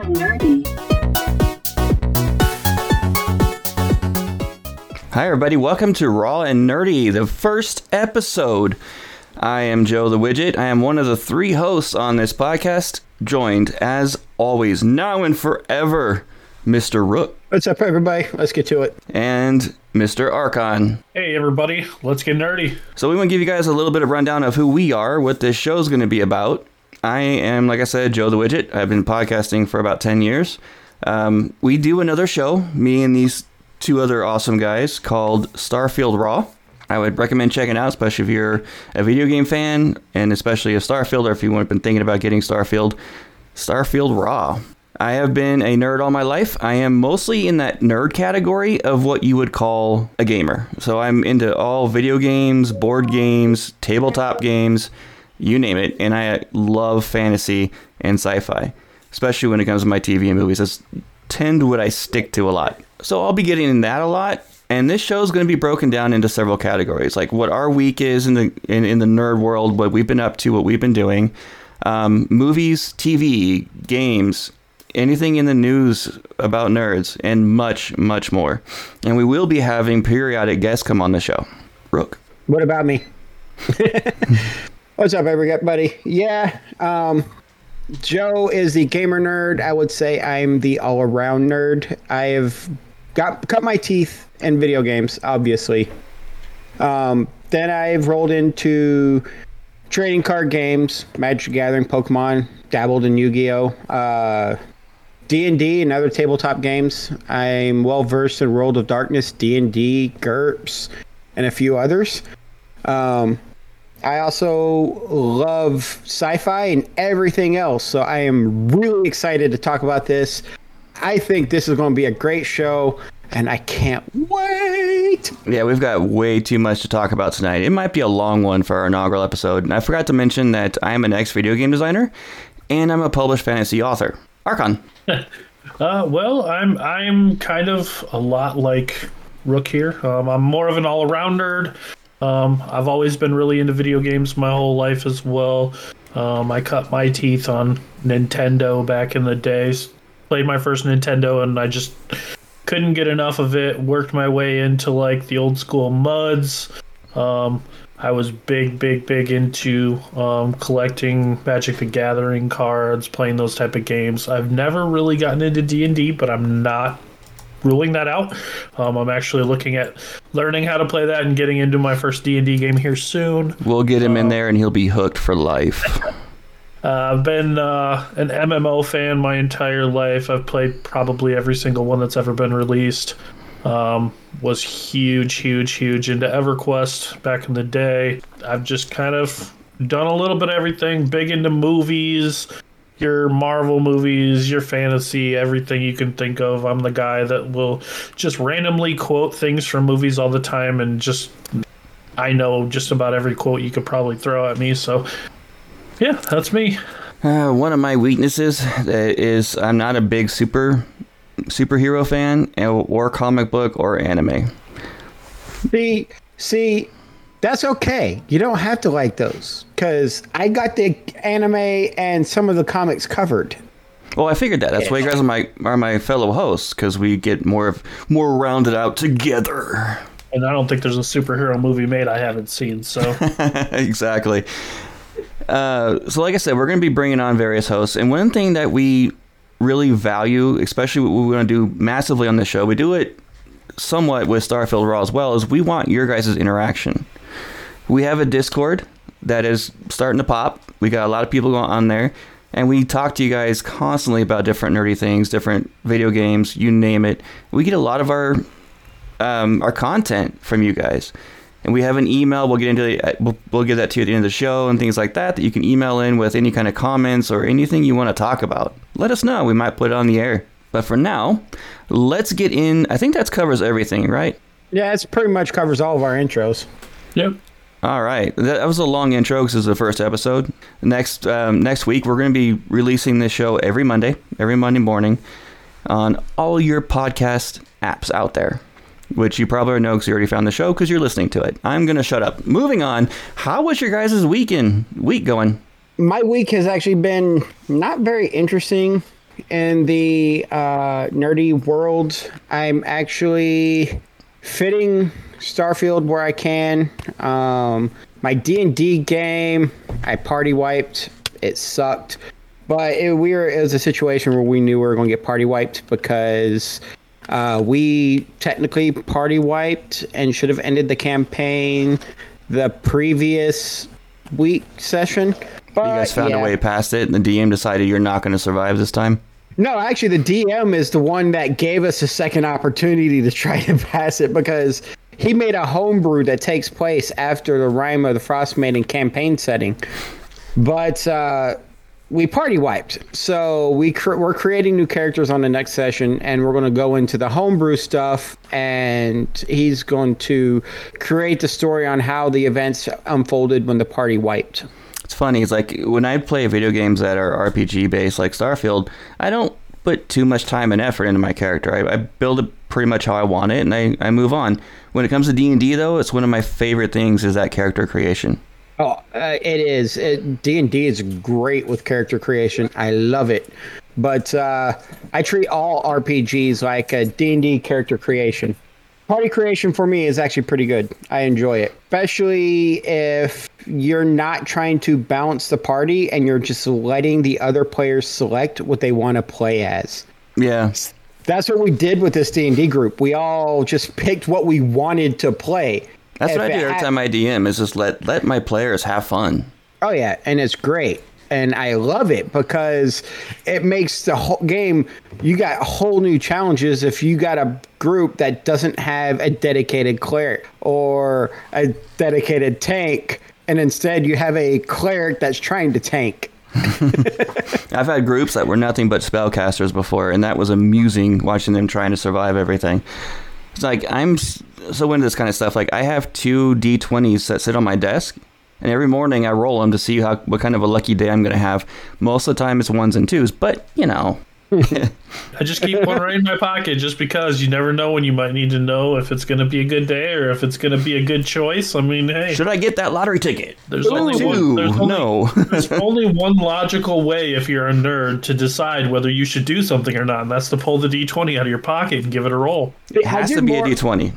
and nerdy. Hi, everybody. Welcome to Raw and Nerdy, the first episode. I am Joe the Wigit. I am one of the three hosts on this podcast, joined, as always, now and forever, Mr. Rook What's up, everybody? Let's get to it. and Mr. Archon. Hey everybody, let's get nerdy. So we want to give you guys a little bit of rundown of who we are, what this show is going to be about. I am, like I said, Joe the Wigit. I've been podcasting for about 10 years. Um, we do another show, me and these two other awesome guys, called Starfield Raw. I would recommend checking out, especially if you're a video game fan, and especially a Starfield, or if you've been thinking about getting Starfield. Starfield Raw. I have been a nerd all my life. I am mostly in that nerd category of what you would call a gamer. So I'm into all video games, board games, tabletop games, you name it. And I love fantasy and sci fi, especially when it comes to my TV and movies. That's tend what I stick to a lot. So I'll be getting in that a lot. And this show is going to be broken down into several categories, like what our week is in the in, in the nerd world, what we've been up to, what we've been doing, um, movies, TV, games, anything in the news about nerds, and much, much more. And we will be having periodic guests come on the show. Rook. What about me? What's up, everybody? Yeah, um, Joe is the gamer nerd. I would say I'm the all-around nerd. I have got cut my teeth in video games, obviously. Um, then I've rolled into trading card games, Magic the Gathering, Pokemon, dabbled in Yu-Gi-Oh. Uh, D&D and other tabletop games. I'm well versed in World of Darkness, D&D, GURPS, and a few others. Um, I also love sci-fi and everything else, so I am really excited to talk about this. I think this is going to be a great show, and I can't wait. Yeah, we've got way too much to talk about tonight. It might be a long one for our inaugural episode. And I forgot to mention that I am an ex video game designer and I'm a published fantasy author. Archon. Uh, well, I'm I'm kind of a lot like Rook here. Um, I'm more of an all-around nerd. Um, I've always been really into video games my whole life as well. Um, I cut my teeth on Nintendo back in the days. Played my first Nintendo, and I just couldn't get enough of it. Worked my way into like the old school muds. Um, I was big, big, big into um, collecting Magic the Gathering cards, playing those type of games. I've never really gotten into D and D, but I'm not ruling that out. Um, I'm actually looking at learning how to play that and getting into my first D and D game here soon. We'll get him in there and he'll be hooked for life. Uh, I've been uh, an MMO fan my entire life. I've played probably every single one that's ever been released. Um, was huge, huge, huge into EverQuest back in the day. I've just kind of done a little bit of everything. Big into movies, your Marvel movies, your fantasy, everything you can think of. I'm the guy that will just randomly quote things from movies all the time and just I know just about every quote you could probably throw at me. So yeah, that's me. Uh, one of my weaknesses uh, is I'm not a big super superhero fan uh, or comic book or anime. See, see, that's okay. You don't have to like those because I got the anime and some of the comics covered. Well, I figured that. That's why you guys are my are my fellow hosts because we get more of more rounded out together. And I don't think there's a superhero movie made I haven't seen. So exactly. Uh, so, like I said, we're going to be bringing on various hosts, and one thing that we really value, especially what we want to do massively on this show, we do it somewhat with Starfield Raw as well, is we want your guys' interaction. We have a Discord that is starting to pop. We got a lot of people going on there, and we talk to you guys constantly about different nerdy things, different video games, you name it. We get a lot of our um, our content from you guys. And we have an email. We'll get into the, we'll, we'll get that to you at the end of the show and things like that. That you can email in with any kind of comments or anything you want to talk about. Let us know. We might put it on the air. But for now, let's get in. I think that covers everything, right? Yeah, it's pretty much covers all of our intros. yep. All right, that was a long intro because it's the first episode. Next um, next week, we're going to be releasing this show every Monday, every Monday morning, on all your podcast apps out there, which you probably know because you already found the show because you're listening to it. I'm going to shut up. Moving on. How was your guys' weekend week going? My week has actually been not very interesting. in the uh, nerdy world. I'm actually fitting Starfield where I can. Um, my D and D game, I party wiped. It sucked, but it, we were it was a situation where we knew we were going to get party wiped because uh, we technically party wiped and should have ended the campaign the previous week session. But, you guys found yeah. a way past it, and the DM decided you're not going to survive this time. No, actually, the DM is the one that gave us a second opportunity to try to pass it because he made a homebrew that takes place after the Rime of the Frostmaiden campaign setting. But uh, we party wiped. So we we're creating new characters on the next session, and we're going to go into the homebrew stuff. And he's going to create the story on how the events unfolded when the party wiped. It's funny. It's like when I play video games that are RPG based, like Starfield, I don't put too much time and effort into my character. I, I build it pretty much how I want it, and I, I move on. When it comes to D and D, though, it's one of my favorite things is that character creation. Oh, uh, it is. D and D is great with character creation. I love it, but uh, I treat all RPGs like a D and D character creation. Party creation for me is actually pretty good. I enjoy it, especially if you're not trying to balance the party and you're just letting the other players select what they want to play as. Yeah, That's what we did with this D and D group. We all just picked what we wanted to play. that's If what I do every time I DM. Is just let let my players have fun. Oh yeah, and it's great. And I love it because it makes the whole game you got whole new challenges if you got a group that doesn't have a dedicated cleric or a dedicated tank and instead you have a cleric that's trying to tank. I've had groups that were nothing but spellcasters before, and that was amusing watching them trying to survive everything. It's like I'm so into this kind of stuff. Like I have two d20s that sit on my desk, and every morning I roll them to see how what kind of a lucky day I'm going to have. Most of the time it's ones and twos, but you know, I just keep one right in my pocket just because you never know when you might need to know if it's going to be a good day or if it's going to be a good choice. I mean, hey, should I get that lottery ticket? there's only Two, one. There's only, no. there's only one logical way if you're a nerd to decide whether you should do something or not, and that's to pull the d20 out of your pocket and give it a roll. it has to be more- a d20.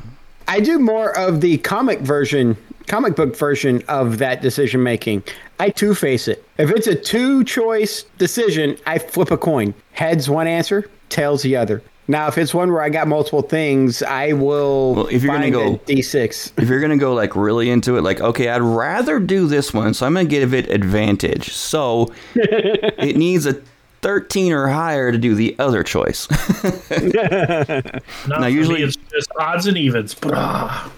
I do more of the comic version, comic book version of that decision making. I two face it. If it's a two choice decision, I flip a coin. Heads one answer, tails the other. Now, if it's one where I got multiple things, I will Well, if you're gonna go- a d6. if you're gonna go like really into it, like okay, I'd rather do this one, so I'm gonna give it advantage. So it needs a 13 or higher to do the other choice. Not Now, usually- me, it's just odds and evens. Brah.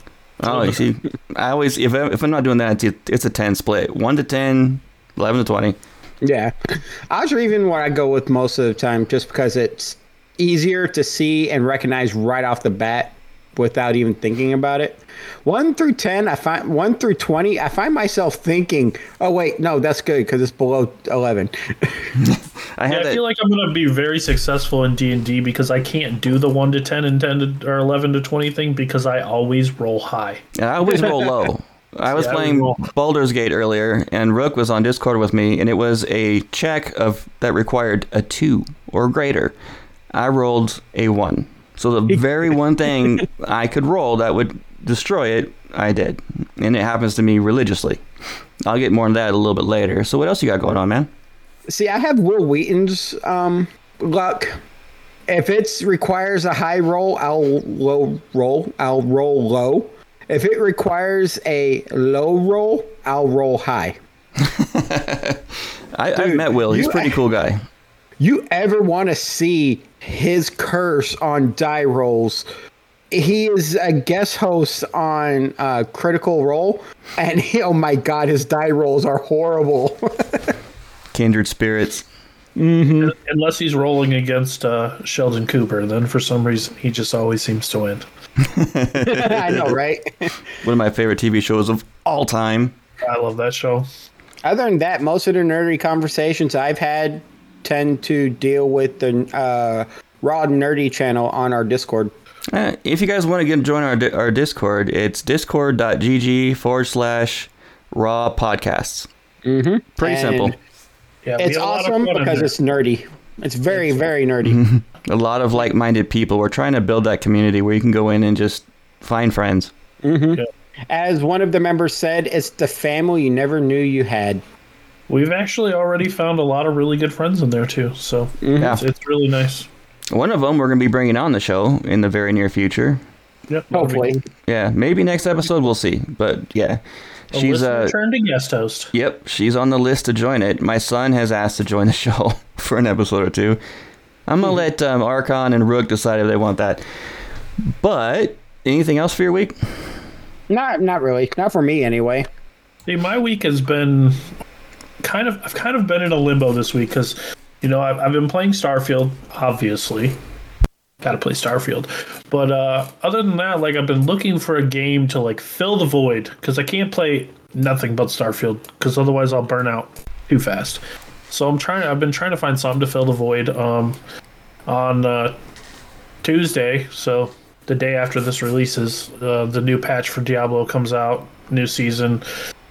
Oh, you see, I always if I, if I'm not doing that, it's, it's a 10 split, one to 10, 11 to 20. Yeah. Odds are even what I go with most of the time just because it's easier to see and recognize right off the bat without even thinking about it. 1 through 10, I find 1 through 20, I find myself thinking, "Oh wait, no, that's good cuz it's below 11." I Yeah, I feel like I'm gonna be very successful in D and D because I can't do the one to ten and ten to, or eleven to twenty thing because I always roll high. I always roll low. I was Yeah, playing roll. Baldur's Gate earlier, and Rook was on Discord with me, and it was a check of that required a two or greater. I rolled a one, so the very one thing I could roll that would destroy it, I did, and it happens to me religiously. I'll get more on that a little bit later. So what else you got going on, man? See, I have Wil Wheaton's um, luck. If it requires a high roll, I'll low roll. I'll roll low. If it requires a low roll, I'll roll high. I, I've met Wil. He's a pretty cool guy. You ever want to see his curse on die rolls? He is a guest host on uh, Critical Role, and he, oh my god, his die rolls are horrible. Kindred spirits. Unless he's rolling against uh, Sheldon Cooper, then for some reason he just always seems to win. I know, right? One of my favorite TV shows of all time. I love that show. Other than that, most of the nerdy conversations I've had tend to deal with the uh, Raw Nerdy channel on our Discord. Uh, if you guys want to get join our our Discord, it's discord.gg forward slash raw podcasts. Mm-hmm. Pretty And simple. Yeah, It's have a lot of awesome because it's nerdy. It's very, very nerdy. A lot of like-minded people. We're trying to build that community where you can go in and just find friends. As one of the members said, it's the family you never knew you had. We've actually already found a lot of really good friends in there too, so Yeah. it's, it's really nice. One of them we're going to be bringing on the show in the very near future. Yep. Hopefully. Yeah, maybe next episode we'll see. But yeah, A she's listener uh, turned to guest host. yep, she's on the list to join it. My son has asked to join the show for an episode or two. I'm gonna let um, Archon and Rook decide if they want that. But anything else for your week? Not, not really. Not for me, anyway. See, my week has been kind of I've kind of been in a limbo this week because you know I've, I've been playing Starfield, obviously. Got to play Starfield, but uh, other than that, like I've been looking for a game to like fill the void because I can't play nothing but Starfield because otherwise I'll burn out too fast. So I'm trying. I've been trying to find something to fill the void. Um, on uh, Tuesday, so the day after this releases, uh, the new patch for Diablo comes out, new season.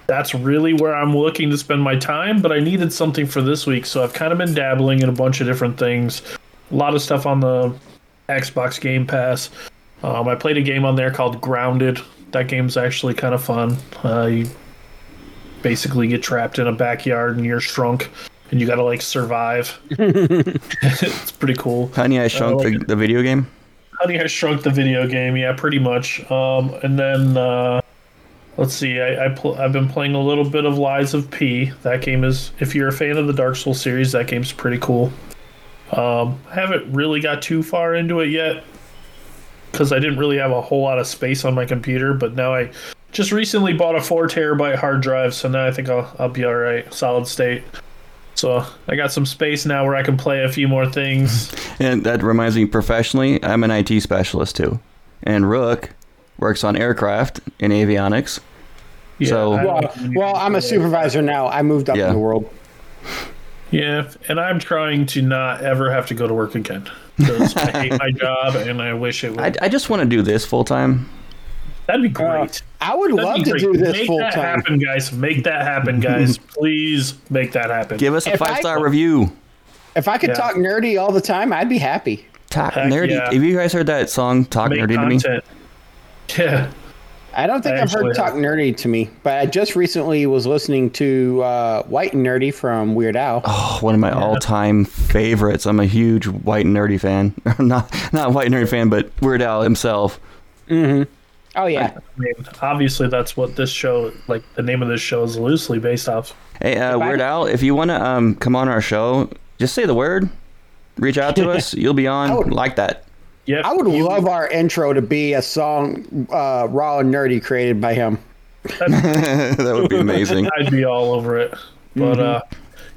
That's really where I'm looking to spend my time, but I needed something for this week, so I've kind of been dabbling in a bunch of different things. A lot of stuff on the Xbox Game Pass. Um, I played a game on there called Grounded. That game's actually kind of fun. Uh, you basically get trapped in a backyard and you're shrunk, and you got to like survive. it's pretty cool. Honey, I Shrunk like the, the video game. Honey, I Shrunk the video game. Yeah, pretty much. Um, and then uh, let's see. I, I pl- I've been playing a little bit of Lies of P. That game is. If you're a fan of the Dark Souls series, that game's pretty cool. Um, I haven't really got too far into it yet because I didn't really have a whole lot of space on my computer. But now I just recently bought a four terabyte hard drive, so now I think I'll I'll be all right, solid state. So I got some space now where I can play a few more things. And that reminds me, professionally, I'm an IT specialist too. And Rook works on aircraft in avionics. Yeah, So- Well, well, I'm a supervisor now. I moved up Yeah. in the world. Yeah, and I'm trying to not ever have to go to work again because I hate my job and I wish it would. I, I just want to do this full time. That'd be Uh, great. I would That'd love to do this Make full that time. happen, guys. Make that happen, guys. Please make that happen. Give us a If five star review. If I could Yeah. talk nerdy all the time, I'd be happy. Talk Heck nerdy. yeah. Have you guys heard that song "Talk make Nerdy to Me"? Yeah, I don't think I I've heard actually talk nerdy to me, but I just recently was listening to uh, White and Nerdy from Weird Al. Oh, one of my all-time favorites. I'm a huge White and Nerdy fan. not not White and Nerdy fan, but Weird Al himself. Mm-hmm. Oh yeah, I mean, obviously that's what this show, like the name of this show, is loosely based off. Hey, uh, If Weird Al, if you want to um, come on our show, just say the word. Reach out to us. You'll be on would- like that. Yep. I would love our intro to be a song uh, raw and nerdy created by him. that would be amazing. I'd be all over it. But Mm-hmm. uh,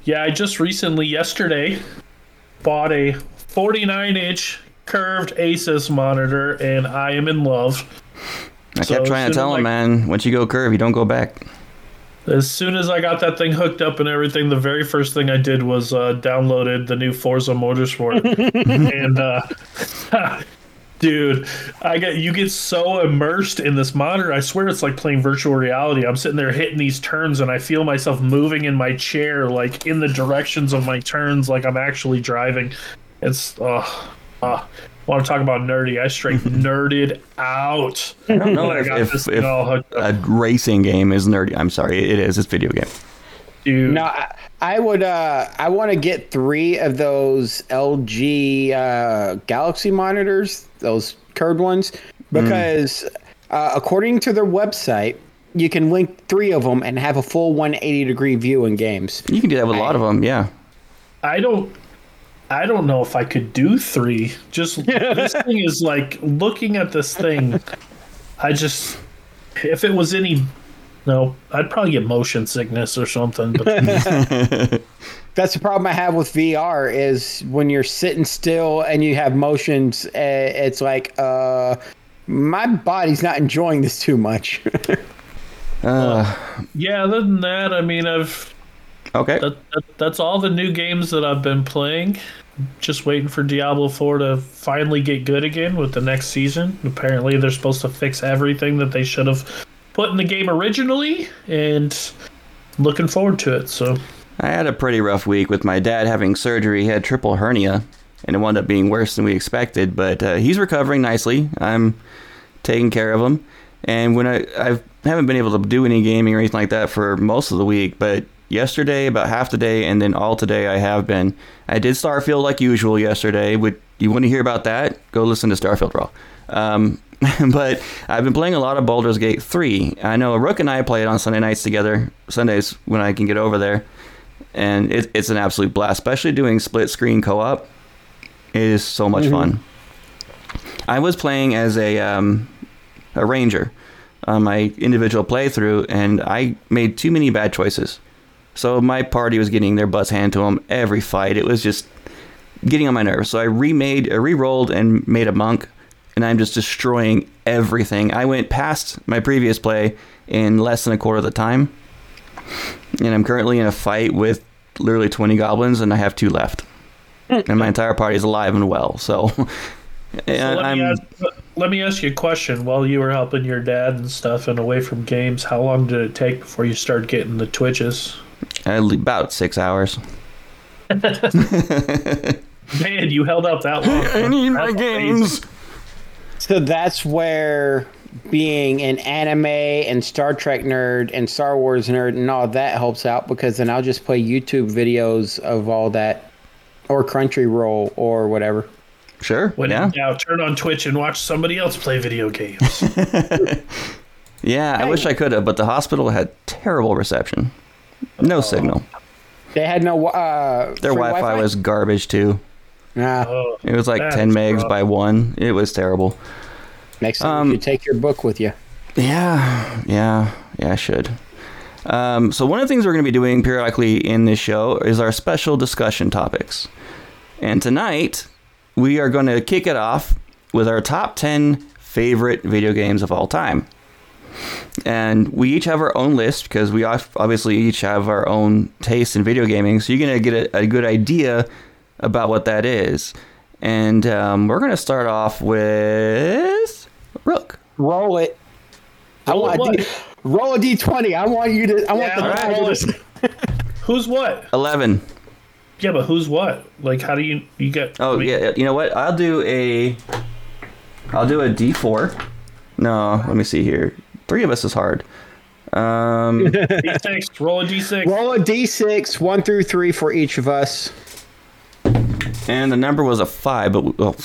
yeah, I just recently, yesterday, bought a 49 inch curved Asus monitor, and I am in love. I So kept trying to tell as him, I- man, once you go curve, you don't go back. As soon as I got that thing hooked up and everything, the very first thing I did was uh, downloaded the new Forza Motorsport, and uh, dude, I get you get so immersed in this monitor. I swear it's like playing virtual reality. I'm sitting there hitting these turns, and I feel myself moving in my chair, like in the directions of my turns, like I'm actually driving. It's uh, uh want to talk about nerdy? I straight nerded out. I don't know when I if, if, if thing all hooked up, a racing game is nerdy. I'm sorry, it is. It's video game. dude. No, I, I would. Uh, I want to get three of those LG uh, Galaxy monitors, those curved ones, because uh, according to their website, you can link three of them and have a full 180 degree view in games. You can do that with a lot of them. Yeah. I don't I don't know if I could do three. Just this thing is like looking at this thing. I just if it was any no, I'd probably get motion sickness or something. But That's the problem I have with VR is when you're sitting still and you have motions. Uh, it's like uh, my body's not enjoying this too much. Uh, yeah, other than that, I mean, I've okay. that, that that's all the new games that I've been playing. Just waiting for Diablo 4 to finally get good again with the next season. Apparently, they're supposed to fix everything that they should have put in the game originally, and looking forward to it. So I had a pretty rough week with my dad having surgery. He had triple hernia, and it wound up being worse than we expected. But uh, he's recovering nicely. I'm taking care of him. And when I I haven't been able to do any gaming or anything like that for most of the week, but yesterday about half the day, and then all today I have been. I did Starfield like usual yesterday. Would you want to hear about that? Go listen to Starfield Raw. Um, but I've been playing a lot of Baldur's Gate 3. I know Rook and I play it on Sunday nights together, Sundays when I can get over there. And it, it's an absolute blast, especially doing split screen co op. It is so much Mm-hmm. fun. I was playing as a, um, a ranger on my individual playthrough, and I made too many bad choices. So my party was getting their butts handed to them every fight. It was just getting on my nerves. So I remade, I re-rolled and made a monk, and I'm just destroying everything. I went past my previous play in less than a quarter of the time, and I'm currently in a fight with literally 20 goblins, and I have two left, hmm. and my entire party is alive and well. So, So let, I'm me ask, let me ask you a question. While you were helping your dad and stuff and away from games, how long did it take before you started getting the twitches? About six hours. Man, you held out that long. That's games. So that's where being an anime and Star Trek nerd and Star Wars nerd and all that helps out because then I'll just play YouTube videos of all that or Crunchyroll or whatever. Sure. When yeah. in doubt, turn on Twitch and watch somebody else play video games. Yeah, I wish I could have, but the hospital had terrible reception. No signal. They had no uh Their Wi-Fi was garbage too. Ah, oh, It was like 10 megs rough. by one. It was terrible. next time um, you should take your book with you. Yeah, yeah, yeah, I should. Um, so one of the things we're going to be doing periodically in this show is our special discussion topics. And tonight, we are going to kick it off with our top 10 favorite video games of all time. And we each have our own list because we obviously each have our own taste in video gaming. So you're going to get a, a good idea about what that is. And um, we're going to start off with Rook. Roll it. I Roll want what? a D, roll a D twenty. I want you to I want the let's roll it. who's what? 11. Yeah, but who's what? Like, how do you you get? Oh I mean, yeah, you know what? I'll do a. I'll do a D four. No, let me see here. Three of us is hard. Um, D6. Roll a D6. Roll a D six, one through three for each of us. and the number was a five, but we, well,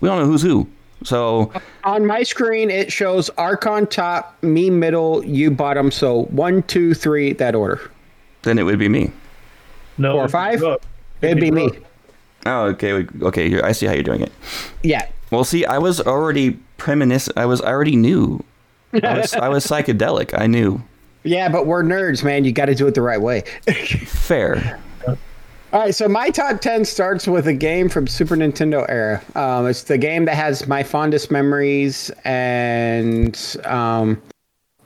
we don't know who's who. So On my screen, it shows Archon top, me middle, you bottom. So one, two, three, that order. then it would be me. no, Four or five? Rook. It'd be me. Oh, okay, okay. I see how you're doing it. Yeah. Well, see, I was already premonition. I was I already knew. I was, I was psychedelic. I knew. Yeah, but we're nerds, man. You got to do it the right way. Fair. All right, so my top 10 starts with a game from Super Nintendo era. Um, it's the game that has my fondest memories, and um,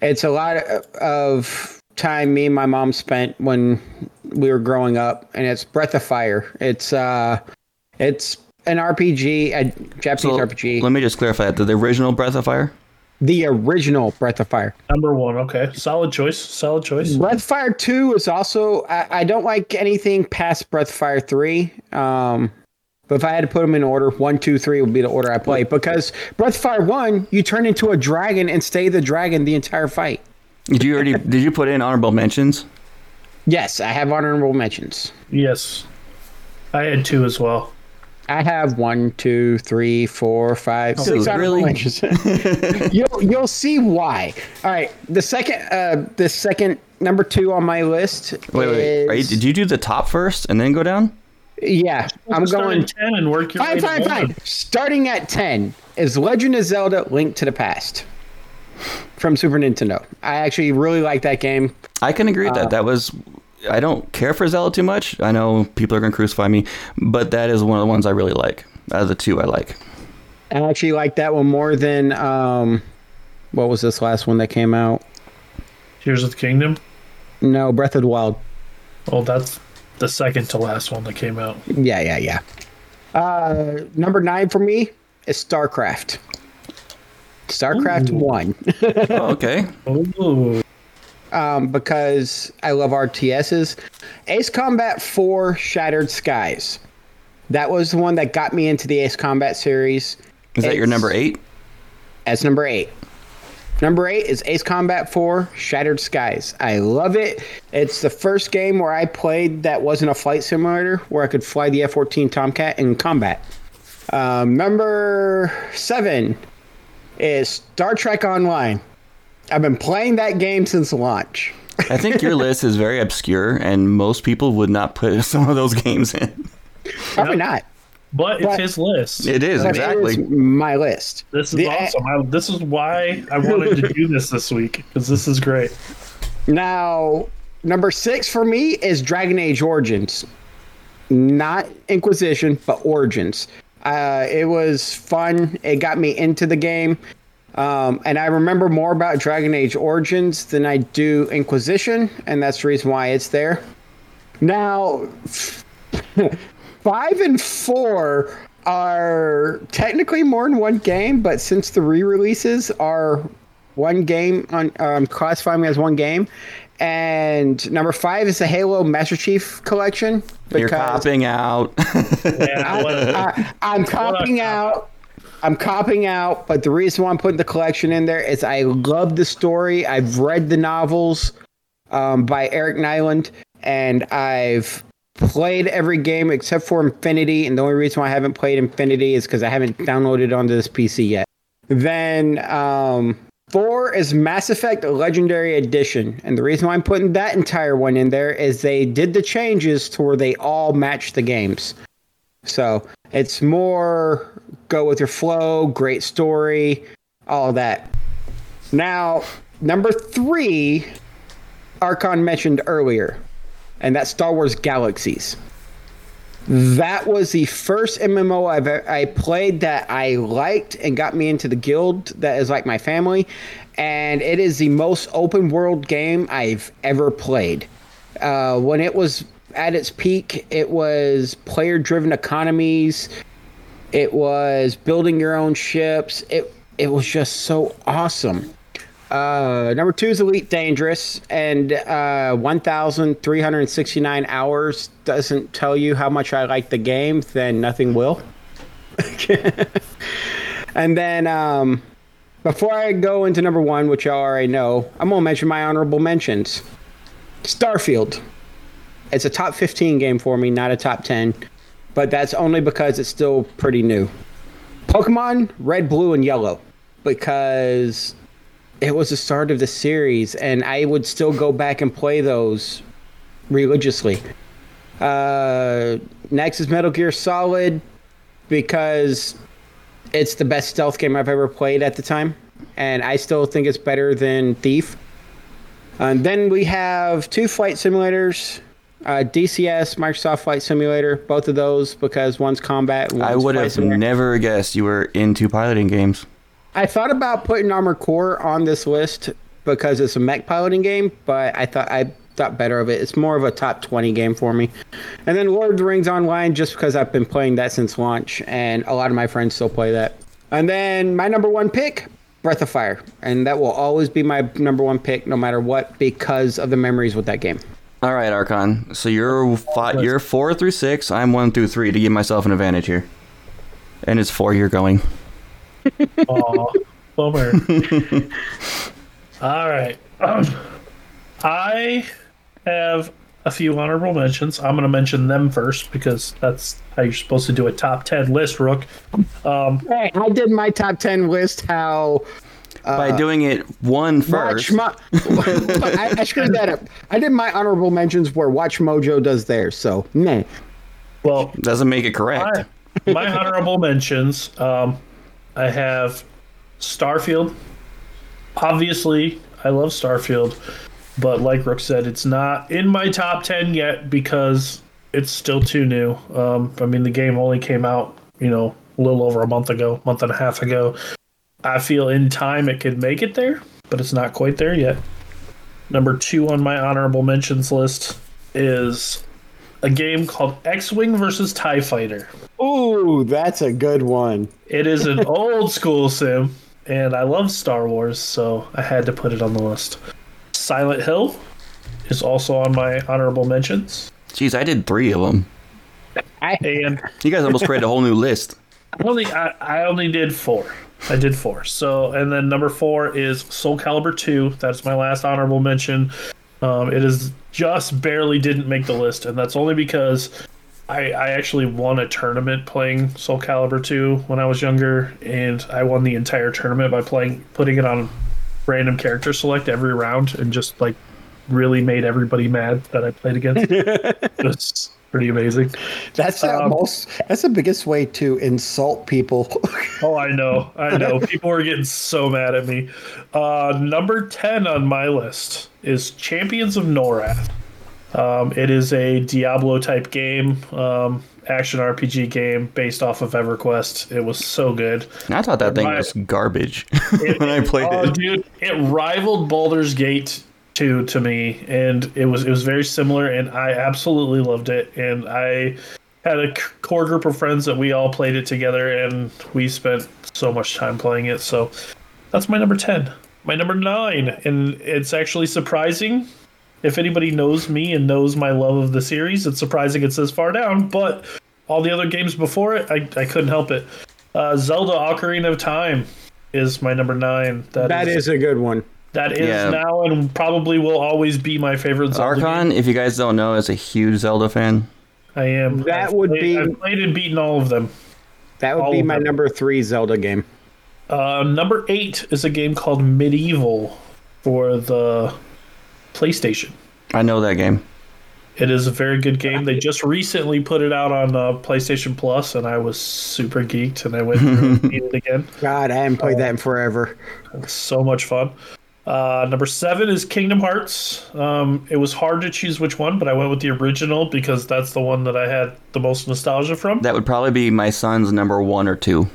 it's a lot of time me and my mom spent when we were growing up, and it's Breath of Fire. It's uh, it's an RPG, a Japanese So RPG, let me just clarify that the original Breath of Fire. The original Breath of Fire. Number one. Okay, solid choice. Solid choice. Breath of Fire 2 is also, I, I don't like anything past Breath of Fire 3. Um, but if I had to put them in order, one, two, three would be the order I play. Because Breath of Fire 1, you turn into a dragon and stay the dragon the entire fight. Did you already? did you put in honorable mentions? Yes, I have honorable mentions. Yes, I had two as well. I have one, two, three, four, five, six Dude, honorable really? mentions. you'll you'll see why. All right, the second, uh, the second number two on my list. Wait, wait. is, Are you, did you do the top first and then go down? Yeah, I'm Start going ten and work your Fine, way fine, to fine. Starting at 10 is Legend of Zelda Link to the Past from Super Nintendo. I actually really like that game. I can agree with that. That was. I don't care for Zelda too much. I know people are going to crucify me, but that is one of the ones I really like. Out of the two, I like. I actually like that one more than um what was this last one that came out? Tears of the Kingdom. No, Breath of the Wild. Oh, that's the second to last one that came out. Yeah, yeah, yeah. Uh number 9 for me is StarCraft. StarCraft 1. Oh, okay. Ooh. Um, because I love RTSs. Ace Combat 4 Shattered Skies. That was the one that got me into the Ace Combat series. Is that your number eight? That's number eight. Number eight is Ace Combat 4 Shattered Skies. I love it. It's the first game where I played that wasn't a flight simulator where I could fly the F 14 Tomcat in combat. Um, number seven is Star Trek Online. I've been playing that game since launch. I think your list is very obscure, and most people would not put some of those games in. Probably not. But it's his list. It is But exactly. is my list. This is The- awesome. I, this is why I wanted to do this this week because this is great. Now, number six for me is Dragon Age Origins. Not Inquisition, but Origins. Uh, it was fun. It got me into the game. Um, and I remember more about Dragon Age Origins than I do Inquisition, and that's the reason why it's there. Now, five and four are technically more than one game, but since the re-releases are one game on um, classifying them as one game, and number five is the Halo Master Chief Collection. You're because copping out. Yeah, what- I, I'm copping out. I'm copping out, but the reason why I'm putting the collection in there is I love the story. I've read the novels um, by Eric Nylund, and I've played every game except for Infinity. And the only reason why I haven't played Infinity is because I haven't downloaded onto this PC yet. Then um, four is Mass Effect Legendary Edition, and the reason why I'm putting that entire one in there is they did the changes to where they all match the games. So it's more go with your flow, great story, all that. Now, number three, Archon mentioned earlier, and that's Star Wars Galaxies. That was the first MMO I've I played that I liked and got me into the guild that is like my family, and it is the most open world game I've ever played. Uh, when it was at its peak, it was player driven economies. It was building your own ships. It it was just so awesome. Uh, number two is Elite Dangerous, and uh, 1,369 hours doesn't tell you how much I like the game, then nothing will. and then um, before I go into number one, which y'all already know, I'm going to mention my honorable mentions. Starfield. It's a top 15 game for me, not a top 10, but that's only because it's still pretty new. Pokemon Red, Blue, and Yellow, because it was the start of the series, and I would still go back and play those religiously. Uh, next is Metal Gear Solid, because it's the best stealth game I've ever played at the time, and I still think it's better than Thief. And then we have two flight simulators, uh, DCS, Microsoft Flight Simulator, both of those because one's combat. And I would have never guessed you were into piloting games. I thought about putting Armored Core on this list because it's a mech piloting game, but I thought I thought better of it. It's more of a top 20 game for me. And then Lord of the Rings Online, just because I've been playing that since launch, and a lot of my friends still play that. And then my number one pick, Breath of Fire, and that will always be my number one pick, no matter what, because of the memories with that game. All right, Archon. So you're fi- you're four through six. I'm one through three to give myself an advantage here. And it's four you're going. Aw, bummer. All right. Um, I have a few honorable mentions. I'm going to mention them first because that's how you're supposed to do a top 10 list, Rook. Um, Hey, I did my top 10 list how By doing it one first. Watch Mo- I, I screwed that up. I did my honorable mentions where Watch Mojo does theirs, so meh. well, doesn't make it correct. my, my honorable mentions um, I have Starfield. Obviously, I love Starfield, but like Rook said, it's not in my top 10 yet because it's still too new. Um, I mean, the game only came out, you know, a little over a month ago, month and a half ago. I feel in time it could make it there, but it's not quite there yet. Number two on my honorable mentions list is a game called X Wing versus TIE Fighter. Ooh, that's a good one. It is an old school sim, and I love Star Wars, so I had to put it on the list. Silent Hill is also on my honorable mentions. Jeez, I did three of them. And You guys almost created a whole new list. I only I, I only did four. I did four. So and then number four is Soul Calibur two. That's my last honorable mention. Um, it is just barely didn't make the list, and that's only because I, I actually won a tournament playing Soul Calibur two when I was younger, and I won the entire tournament by playing putting it on random character select every round, and just like really made everybody mad that I played against. it's pretty amazing. That's the Um, most. That's the biggest way to insult people. Oh, I know. I know. People are getting so mad at me. Uh, number 10 on my list is Champions of Norrath. Um, it is a Diablo type game, um, action RPG game based off of EverQuest. It was so good. I thought that thing Right. was garbage when I played oh, it. dude, it rivaled Baldur's Gate 2 to me, and it was it was very similar, and I absolutely loved it. And I had a core group of friends that we all played it together, and we spent so much time playing it. So that's my number ten. My number nine, and it's actually surprising. If anybody knows me and knows my love of the series, it's surprising it's this far down. But all the other games before it, I, I couldn't help it. Uh, Zelda: Ocarina of Time is my number nine. that, that is a good one. That is Yeah. now and probably will always be my favorite Zelda. game. Archon, if you guys don't know, is a huge Zelda fan. I am. That I've would played, be- I've played and beaten all of them. That would All be my them. number three Zelda game. Uh, number eight is a game called MediEvil for the PlayStation. I know that game. It is a very good game. They just recently put it out on uh, PlayStation Plus, and I was super geeked, and I went through and beat it again. God, I haven't played that in forever. so much fun. Uh, number seven is Kingdom Hearts. Um, it was hard to choose which one, but I went with the original because that's the one that I had the most nostalgia from. That would probably be my son's number one or two.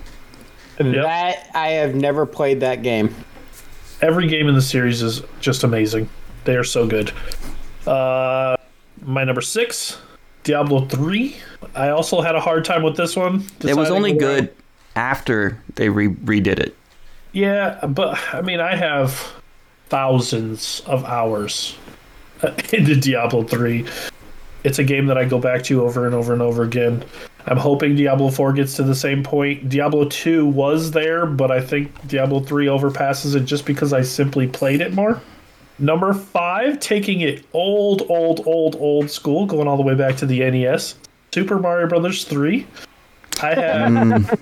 That I have never played that game. Every game in the series is just amazing. They are so good. Uh, my number six, Diablo 3. I also had a hard time with this one. It was only good after they re- redid it. Yeah, but I mean, I have thousands of hours into Diablo 3. It's a game that I go back to over and over and over again. I'm hoping Diablo 4 gets to the same point. Diablo 2 was there, but I think Diablo 3 overpasses it just because I simply played it more. Number five, taking it old, old, old, old school, going all the way back to the NES. Super Mario Brothers 3. I had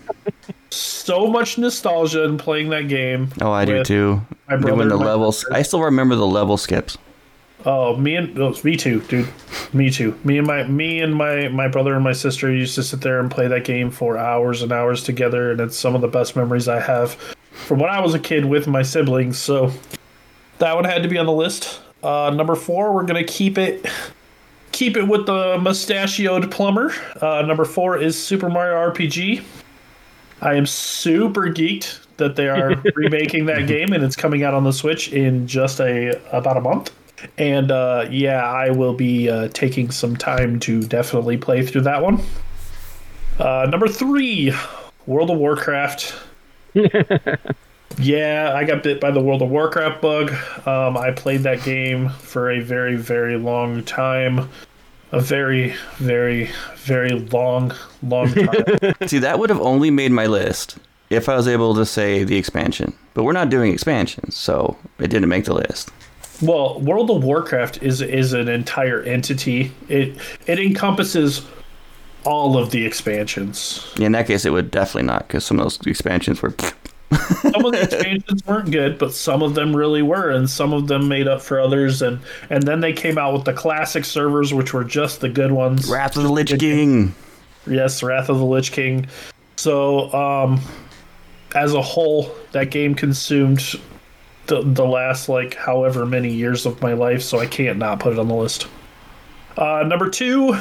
so much nostalgia in playing that game. Oh, I do too. my brother Doing the levels. I still remember the level skips. Oh, me and oh, me too, dude. Me too. Me and my me and my my brother and my sister used to sit there and play that game for hours and hours together, and it's some of the best memories I have from when I was a kid with my siblings. So that one had to be on the list. Uh, number four, we're gonna keep it keep it with the mustachioed plumber. Uh, number four is Super Mario RPG. I am super geeked that they are remaking that game and it's coming out on the Switch in just a about a month. And uh, yeah, I will be uh, taking some time to definitely play through that one. Uh, number three, World of Warcraft. yeah, I got bit by the World of Warcraft bug. Um, I played that game for a very, very long time. A very, very, very long, long time. See, that would have only made my list if I was able to say the expansion. But we're not doing expansions, so it didn't make the list. Well, World of Warcraft is is an entire entity. It it encompasses all of the expansions. In that case, it would definitely not, because some of those expansions were. Some of the expansions weren't good, but some of them really were, and some of them made up for others. And and then they came out with the classic servers, which were just the good ones. Wrath of the Lich King. Yes, Wrath of the Lich King. So, um, as a whole, that game consumed the the last like however many years of my life, so I can't not put it on the list. Uh, number two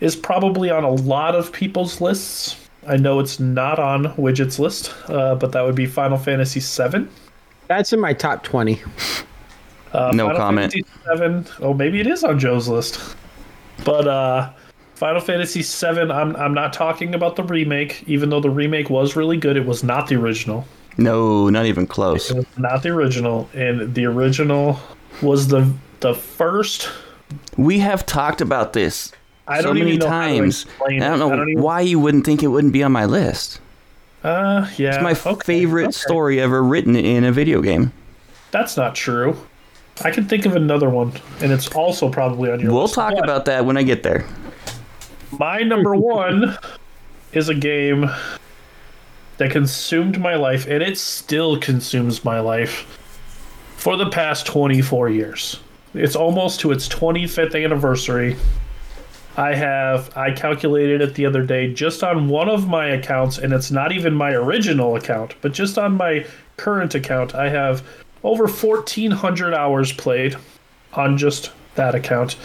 is probably on a lot of people's lists. I know it's not on Wigit's list, uh, but that would be Final Fantasy VII. That's in my top 20. Uh, No Final comment. Fantasy VII. Oh, maybe it is on Joe's list. But uh, Final Fantasy VII. I'm I'm not talking about the remake, even though the remake was really good. It was not the original. No, not even close. It was not the original, and the original was the the first. We have talked about this I so don't many even know times. I don't know I don't even- why you wouldn't think it wouldn't be on my list. Uh, yeah. It's my okay, favorite okay. story ever written in a video game. That's not true. I can think of another one, and it's also probably on your We'll list. talk but about that when I get there. my number one is a game that consumed my life, and it still consumes my life for the past 24 years. It's almost to its 25th anniversary. I have I calculated it the other day just on one of my accounts and it's not even my original account, but just on my current account I have over 1400 hours played on just that account.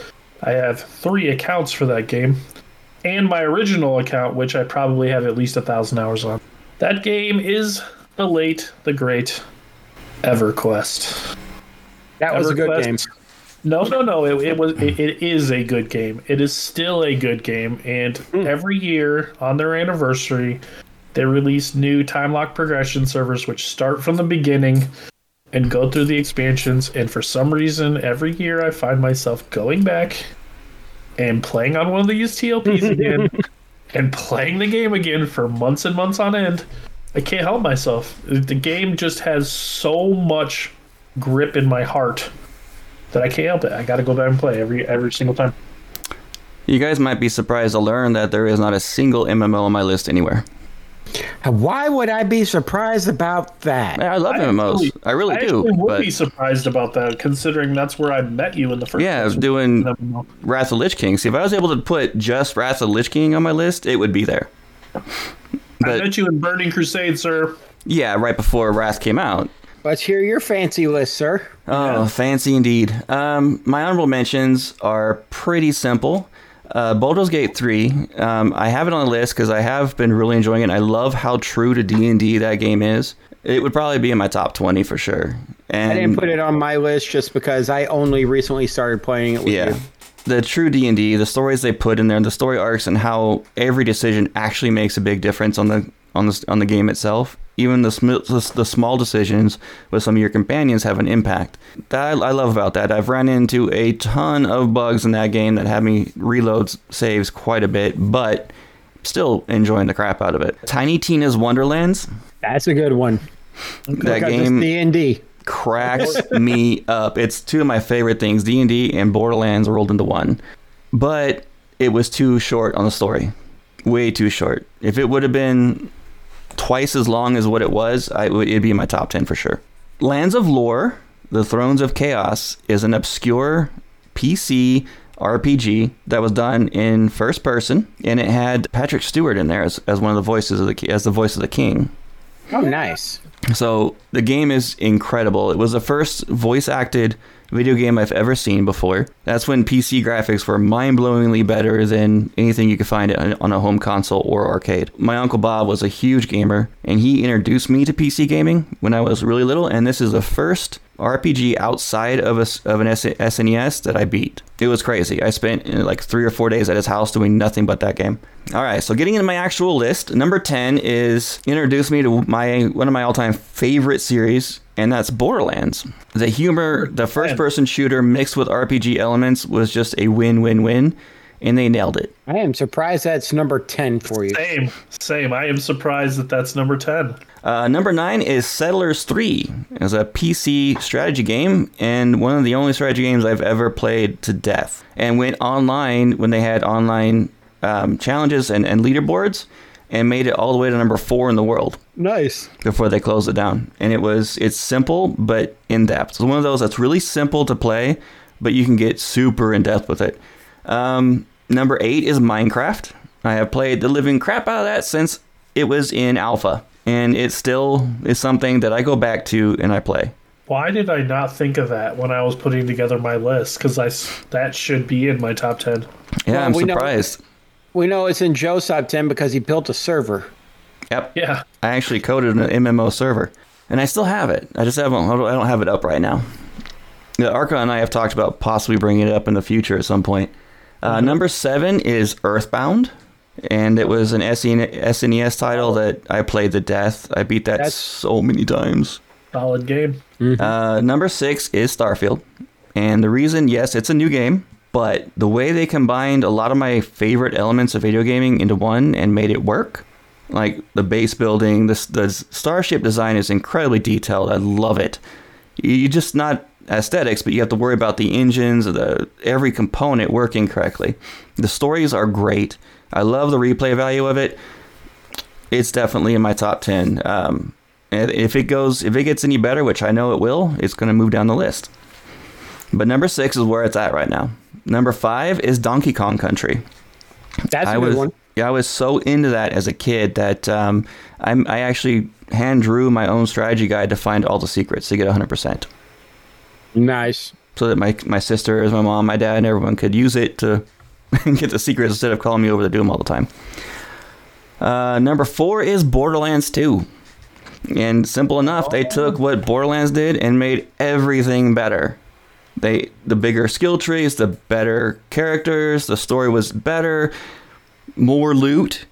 I have 3 accounts for that game and my original account which I probably have at least a 1000 hours on. That game is the late the great EverQuest. That was a good game. No, no, no. It, it was. It, it is a good game. It is still a good game, and hmm. every year on their anniversary, they release new time lock progression servers, which start from the beginning and go through the expansions. And for some reason, every year I find myself going back and playing on one of these TLPs again, and playing the game again for months and months on end. I can't help myself. The game just has so much grip in my heart that I can't help it. I got to go back and play every every single time. You guys might be surprised to learn that there is not a single MMO on my list anywhere. Why would I be surprised about that? I love I MMOs. actually- I really I do. actually would But be surprised about that, considering that's where I met you in the first. yeah, place. doing Wrath of Lich King. See, if I was able to put just Wrath of Lich King on my list, it would be there. I But met you in Burning Crusade, sir. yeah, right before Wrath came out. Let's hear your fancy list, sir. Oh, fancy indeed. Um, my honorable mentions are pretty simple. Uh, Baldur's Gate 3, um, I have it on the list because I have been really enjoying it. I love how true to D&D that game is. It would probably be in my top 20 for sure. And I didn't put it on my list just because I only recently started playing it with yeah. you. The true D&D, the stories they put in there, the story arcs and how every decision actually makes a big difference on the on the on the game itself. Even the sm- the, small decisions with some of your companions have an impact. That I, I love about that. I've run into a ton of bugs in that game that have me reload saves quite a bit, but still enjoying the crap out of it. Tiny Tina's Wonderlands, That's a good one. that game D and D. cracks me up. It's two of my favorite things, D&D and Borderlands rolled into one. But it was too short on the story. Way too short. If it would have been twice as long as what it was, I it'd be in my top 10 for sure. Lands of Lore, The Thrones of Chaos is an obscure PC RPG that was done in first person and it had Patrick Stewart in there as, as one of the voices of the as the voice of the king. Oh, nice. So the game is incredible. It was the first voice acted video game I've ever seen before. That's when PC graphics were mind blowingly better than anything you could find on a home console or arcade. My uncle Bob was a huge gamer, and he introduced me to PC gaming when I was really little. And this is the first RPG outside of a, of an SNES that I beat. It was crazy. I spent like three or four days at his house doing nothing but that game. All right, so getting into my actual list, number ten is introduced me to my one of my all-time favorite series, and that's Borderlands. The humor, the first-person shooter mixed with RPG elements was just a win-win-win, and they nailed it. I am surprised that's number 10 for you. Same, same. I am surprised that that's number ten. Uh, number nine is Settlers 3. It's a PC strategy game and one of the only strategy games I've ever played to death. And went online when they had online um, challenges and, and leaderboards and made it all the way to number four in the world Nice. before they closed it down. And it was it's simple but in depth. It's one of those that's really simple to play, but you can get super in depth with it. Um, number eight is Minecraft. I have played the living crap out of that since it was in alpha, and it still is something that I go back to and I play. Why did I not think of that when I was putting together my list? Because I s- that should be in my top ten. Yeah, Well, I'm we know- surprised. We know it's in Joe's top 10 because he built a server. Yep. Yeah, I actually coded an MMO server, and I still have it. I just haven't. I don't have it up right now. The Arca and I have talked about possibly bringing it up in the future at some point. Uh, Number seven is Earthbound, and it was an E SN- SNES title that I played to death. I beat that That's- so many times. solid game. Uh, number six is Starfield. And the reason, yes, it's a new game, but the way they combined a lot of my favorite elements of video gaming into one and made it work, like the base building, the, the starship design is incredibly detailed. I love it. You just not aesthetics, but you have to worry about the engines, the every component working correctly. The stories are great. I love the replay value of it. It's definitely in my top ten. Um, if it goes, if it gets any better, which I know it will, it's going to move down the list. But number six is where it's at right now. Number five is Donkey Kong Country. That's a I good was, one. Yeah, I was so into that as a kid that um, I'm, I actually hand drew my own strategy guide to find all the secrets to get 100%. Nice. So that my, my sisters, my mom, my dad, and everyone could use it to get the secrets instead of calling me over to do them all the time. Uh, number four is Borderlands 2. And simple enough, they took what Borderlands did and made everything better. They the bigger skill trees, the better characters, the story was better, more loot,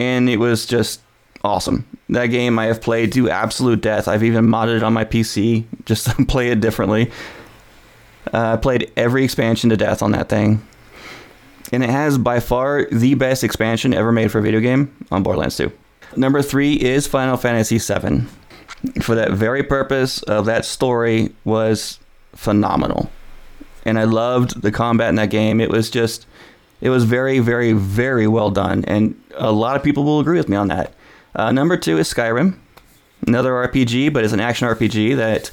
and it was just awesome. That game I have played to absolute death. I've even modded it on my PC just to play it differently. Uh, I played every expansion to death on that thing. And it has by far the best expansion ever made for a video game on Borderlands 2. Number three is Final Fantasy VII. For that very purpose of that story was phenomenal. And I loved the combat in that game. It was just, it was very, very, very well done. And a lot of people will agree with me on that. Uh, number two is Skyrim, another RPG, but it's an action RPG that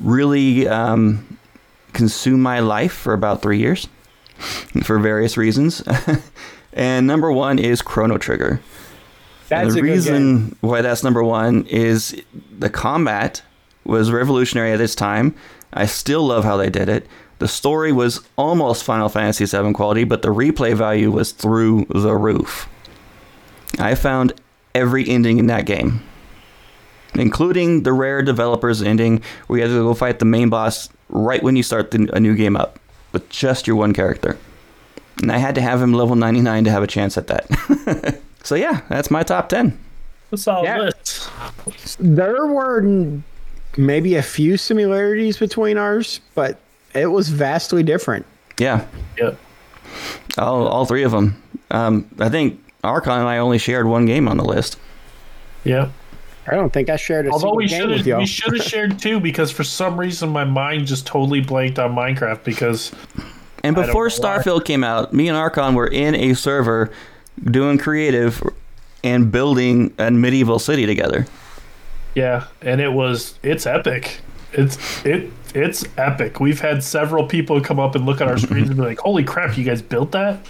really um, consumed my life for about three years for various reasons. and number one is Chrono Trigger. That's and the reason why that's number one is the combat was revolutionary at its time. I still love how they did it. The story was almost Final Fantasy VII quality, but the replay value was through the roof. I found every ending in that game, including the rare developers ending where you have to go fight the main boss right when you start the, a new game up with just your one character. And I had to have him level 99 to have a chance at that. so yeah, that's my top 10. That's all Yeah. list. There were n- maybe a few similarities between ours, but it was vastly different. Yeah, Yep. all, all three of them. Um, I think Archon and I only shared one game on the list. Yep. I don't think I shared a Although single we game should with have y'all. we should have shared two because for some reason my mind just totally blanked on Minecraft because And before know why. Starfield came out, me and Archon were in a server doing creative and building a medieval city together. Yeah, and it was it's epic. It's it it's epic. We've had several people come up and look at our screens and be like, "Holy crap, you guys built that!"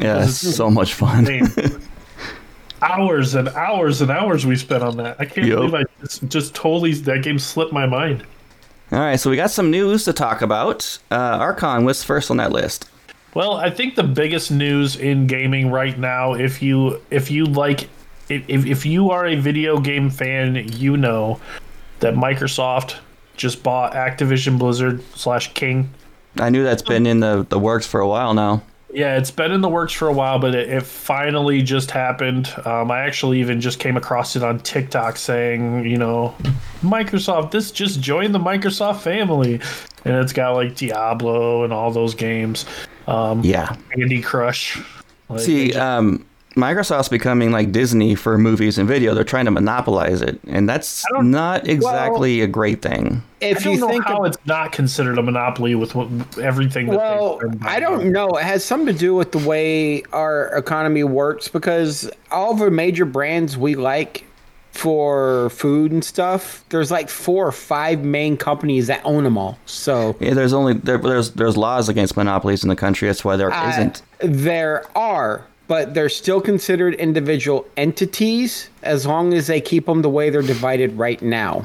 Yeah, it's so much fun. Hours and hours and hours we spent on that. I can't Yup. believe I just, just totally that game slipped my mind. All right, so we got some news to talk about. Uh, Archon, what's first on that list? Well, I think the biggest news in gaming right now, if you if you like, if if you are a video game fan, you know that Microsoft just bought Activision Blizzard slash King. I knew that's been in the, the works for a while now. Yeah, it's been in the works for a while, but it, it finally just happened. Um, I actually even just came across it on TikTok saying, you know, Microsoft, this just joined the Microsoft family. And it's got like Diablo and all those games. Um, Yeah. Candy Crush. Like, See, um, Microsoft's becoming like Disney for movies and video. They're trying to monopolize it, and that's don't- not exactly a great thing. I If don't you know think how of- it's not considered a monopoly with what, everything. That well, I don't know. It has something to do with the way our economy works because all the major brands we like for food and stuff, there's like four or five main companies that own them all. So Yeah, there's only there, there's there's laws against monopolies in the country. That's why there uh, not there are, but they're still considered individual entities as long as they keep them the way they're divided right now,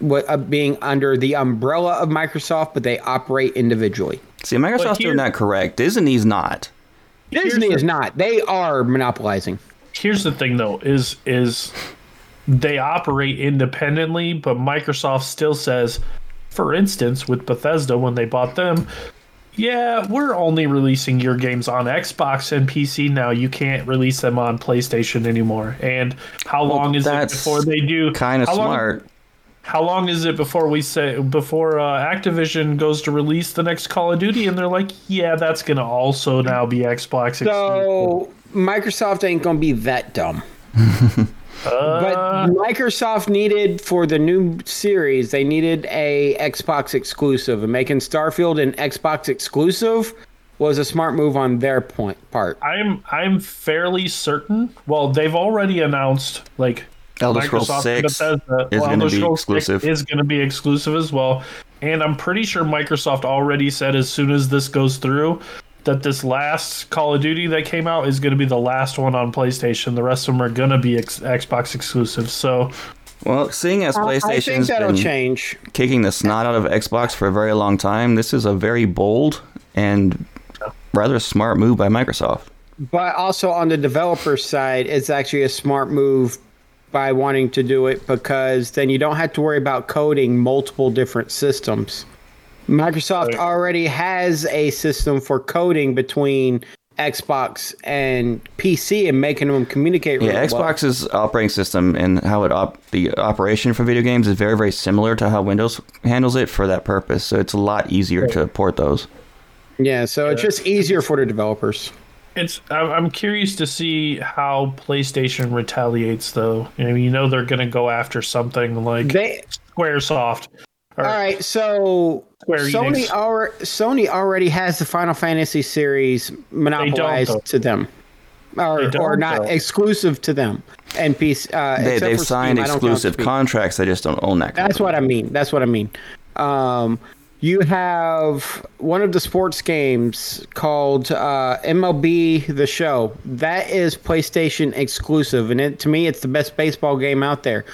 what, uh, being under the umbrella of Microsoft, but they operate individually. See, Microsoft's here- doing that correct. Disney's not. Disney the- is not. They are monopolizing. Here's the thing, though: is is they operate independently, but Microsoft still says, for instance, with Bethesda when they bought them. Yeah, we're only releasing your games on Xbox and PC now. You can't release them on PlayStation anymore. And how long is it before they do? Kind of how long- smart. how long is it before we say before uh, Activision goes to release the next Call of Duty and they're like, yeah, that's gonna also now be Xbox. exclusive. So Microsoft ain't gonna be that dumb. Uh, But Microsoft needed for the new series, they needed a Xbox exclusive, and making Starfield an Xbox exclusive was a smart move on their point part. I'm I'm fairly certain. Well, they've already announced like Elder Scrolls Microsoft and 6 Bethesda, is well, gonna be Scrolls exclusive. Is going to be exclusive as well. And I'm pretty sure Microsoft already said as soon as this goes through that this last Call of Duty that came out is going to be the last one on PlayStation. The rest of them are going to be ex- Xbox exclusive. So Well, seeing as I think PlayStation's that'll been change. kicking the snot out of Xbox for a very long time, this is a very bold and rather smart move by Microsoft. But also on the developer side, it's actually a smart move by wanting to do it because then you don't have to worry about coding multiple different systems. Microsoft Right. already has a system for coding between Xbox and PC and making them communicate. Yeah, really well. Xbox's operating system and how it op- the operation for video games is very very similar to how Windows handles it for that purpose. So it's a lot easier to port those. Yeah, so it's just easier for the developers. it's I'm I'm curious to see how PlayStation retaliates though. You know, you know they're going to go after something like They SquareSoft. Or, all right. So Sony Enix. already Sony already has the Final Fantasy series monopolized to them, or don't, or not though. exclusive to them. And PC, uh, They, they've signed Steam, I don't count exclusive contracts. They just don't own that. That's company. what I mean. That's what I mean. Um, you have one of the sports games called uh, MLB The Show. That is PlayStation exclusive, and it, to me, it's the best baseball game out there.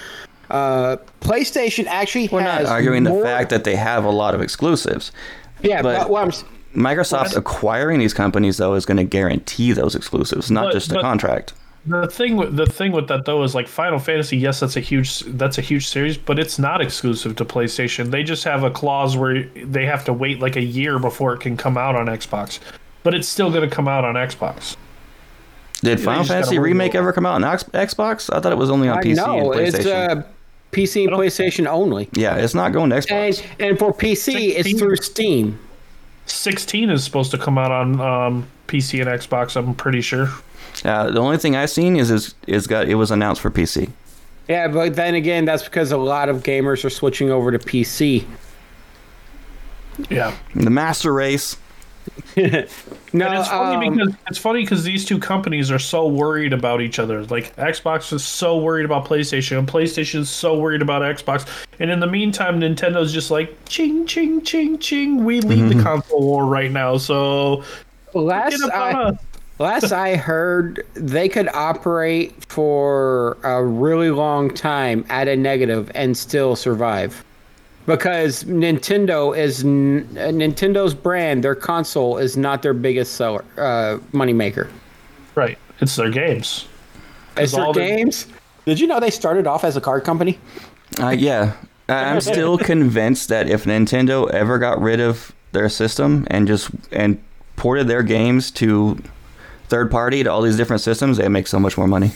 Uh, PlayStation actually We're has not arguing more, the fact that they have a lot of exclusives. Yeah, but- but, what I'm s- Microsoft acquiring these companies though is going to guarantee those exclusives, not But- just a but- contract. The thing with the thing with that though is like Final Fantasy. Yes, that's a huge that's a huge series, but it's not exclusive to PlayStation. They just have a clause where they have to wait like a year before it can come out on Xbox. But it's still going to come out on Xbox. Did Final Fantasy remake ever come out on Xbox? I thought it was only on I PC know and it's PlayStation. uh, PC and PlayStation only, yeah, it's not going to Xbox. and and for PC it's through Steam. 16 is supposed to come out on um, PC and Xbox. I'm pretty sure. Uh, the only thing I've seen is is, is got it was announced for PC. Yeah, but then again, that's because a lot of gamers are switching over to PC. Yeah. The Master Race. No, And it's funny um, because it's funny because these two companies are so worried about each other. Like Xbox is so worried about PlayStation, and PlayStation is so worried about Xbox. And in the meantime, Nintendo's just like ching ching ching ching. We lead the console war right now. So last I, last I heard, they could operate for a really long time at a negative and still survive. Because Nintendo is n- uh, Nintendo's brand, their console is not their biggest seller, uh, moneymaker. right, it's their games. It's their all the- games. Did you know they started off as a card company? Uh, yeah, I- I'm still convinced that if Nintendo ever got rid of their system and just and ported their games to third party to all these different systems, they make so much more money.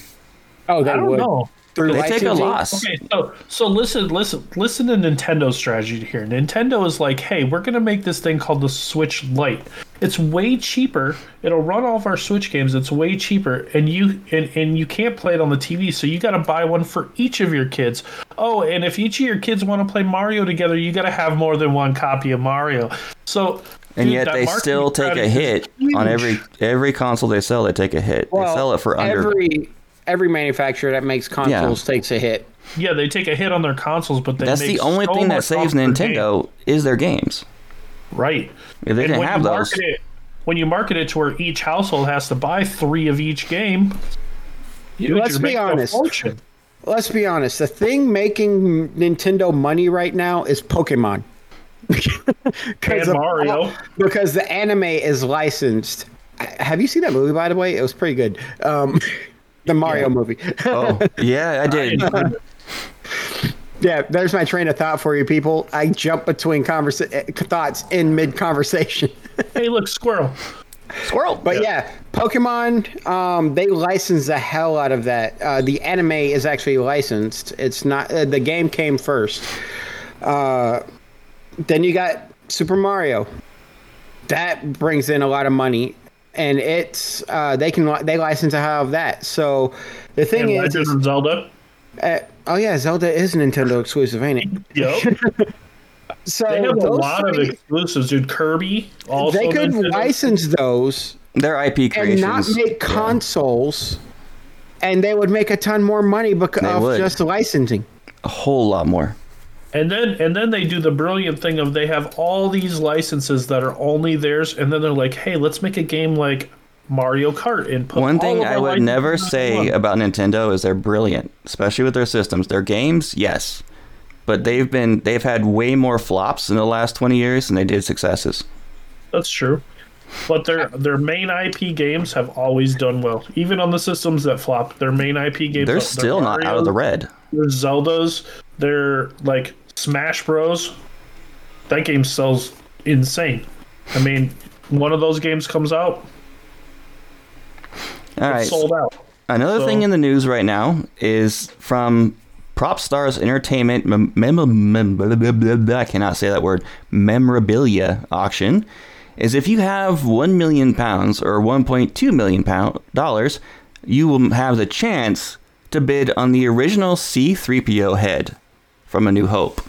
Oh, they I don't would. know. Through They take a loss. Okay, so so listen, listen, listen to Nintendo's strategy here. Nintendo is like, hey, we're gonna make this thing called the Switch Lite. It's way cheaper. It'll run all of our Switch games. It's way cheaper, and you and, and you can't play it on the TV. So you got to buy one for each of your kids. Oh, and if each of your kids want to play Mario together, you got to have more than one copy of Mario. So. And dude, yet they still take a strategy is hit on every every console they sell. They take a hit. they sell it for under. every every manufacturer that makes consoles takes a hit. Yeah, they take a hit on their consoles, but they That's make the only so thing that saves off their game. Nintendo is their games. Right. If they And didn't when have you those, market it, when you market it to where each household has to buy three of each game, you Let's be honest. fortune. Let's be honest. The thing making Nintendo money right now is Pokemon. 'Cause And of- Mario. because the anime is licensed. Have you seen that movie, by the way? It was pretty good. Um, the Mario movie. oh yeah, I did. yeah, there's my train of thought for you, people. I jump between conversa- eh, thoughts in mid conversation. hey, look, squirrel. Squirrel. But yeah, Pokemon, um, they license the hell out of that. Uh, the anime is actually licensed. It's not uh, the game came first. Uh, then you got Super Mario. That brings in a lot of money, and it's uh, they can they license the hell out of that. So the thing And is, Legend is Zelda. uh, oh yeah, Zelda is Nintendo exclusive, ain't it? Yep. So They have a those lot of exclusives, dude. Kirby also. they could Nintendo. license those Their IP and not make consoles, and they would make a ton more money because of just licensing. a whole lot more. And then and then they do the brilliant thing of they have all these licenses that are only theirs, and then they're like, hey, let's make a game like Mario Kart and put One thing I would never say one." about Nintendo is they're brilliant, especially with their systems. Their games, yes, but they've been they've had way more flops in the last twenty years than they did successes. That's true. But their their main IP games have always done well, even on the systems that flop. Their main IP games, They're still not out of the red. Their Zeldas, their like Smash Bros. That game sells insane. I mean, one of those games comes out, All right. sold out. Another So- thing in the news right now is from Propstore Entertainment mem- mem- mem- blah, blah, blah, I cannot say that word memorabilia auction is if you have 1 million pounds or 1.2 million pound dollars you will have the chance to bid on the original C3PO head from A New Hope.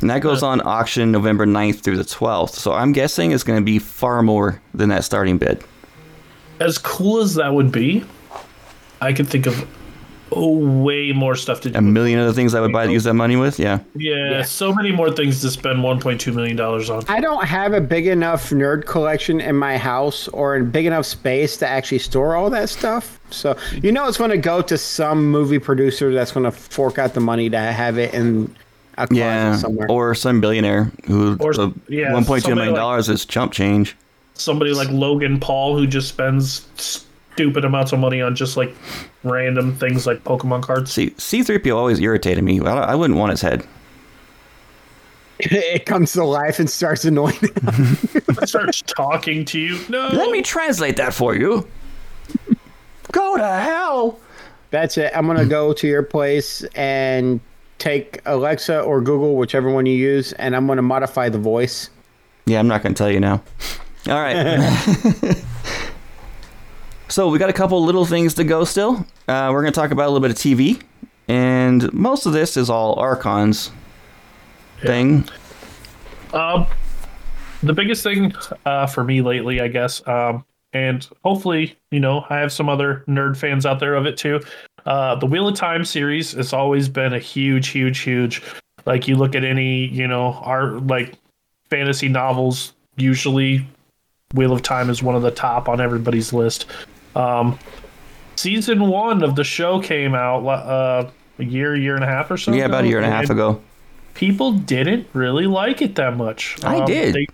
And that goes on auction November 9th through the 12th. So I'm guessing it's going to be far more than that starting bid. As cool as that would be, I could think of oh, way more stuff to do. a million other things I would buy to use that money with. Yeah, yeah, so many more things to spend 1.2 million dollars on. I don't have a big enough nerd collection in my house or in big enough space to actually store all that stuff. So you know it's going to go to some movie producer that's going to fork out the money to have it in a closet yeah, somewhere. or some billionaire who Or- the yeah, 1.2 million somebody like- dollars is chump change. Somebody like Logan Paul who just spends stupid amounts of money on just like random things like Pokemon cards. See, C3PO always irritated me. I, I wouldn't want his head. it comes to life and starts annoying. them. starts talking to you. No, Let me translate that for you. Go to hell. That's it. I'm gonna go to your place and take Alexa or Google, whichever one you use, and I'm gonna modify the voice. Yeah, I'm not going to tell you now. All right. So we got a couple little things to go still. Uh, we're going to talk about a little bit of TV, and most of this is all Archon's thing. Um, the biggest thing uh, for me lately, I guess, um, and hopefully, you know, I have some other nerd fans out there of it too. Uh, the Wheel of Time series has always been a huge, huge, huge. Like you look at any, you know, art like fantasy novels. Usually, Wheel of Time is one of the top on everybody's list. Um, season one of the show came out uh, a year, year and a half or so. Yeah, about a year and a half ago. people didn't really like it that much. I did. they-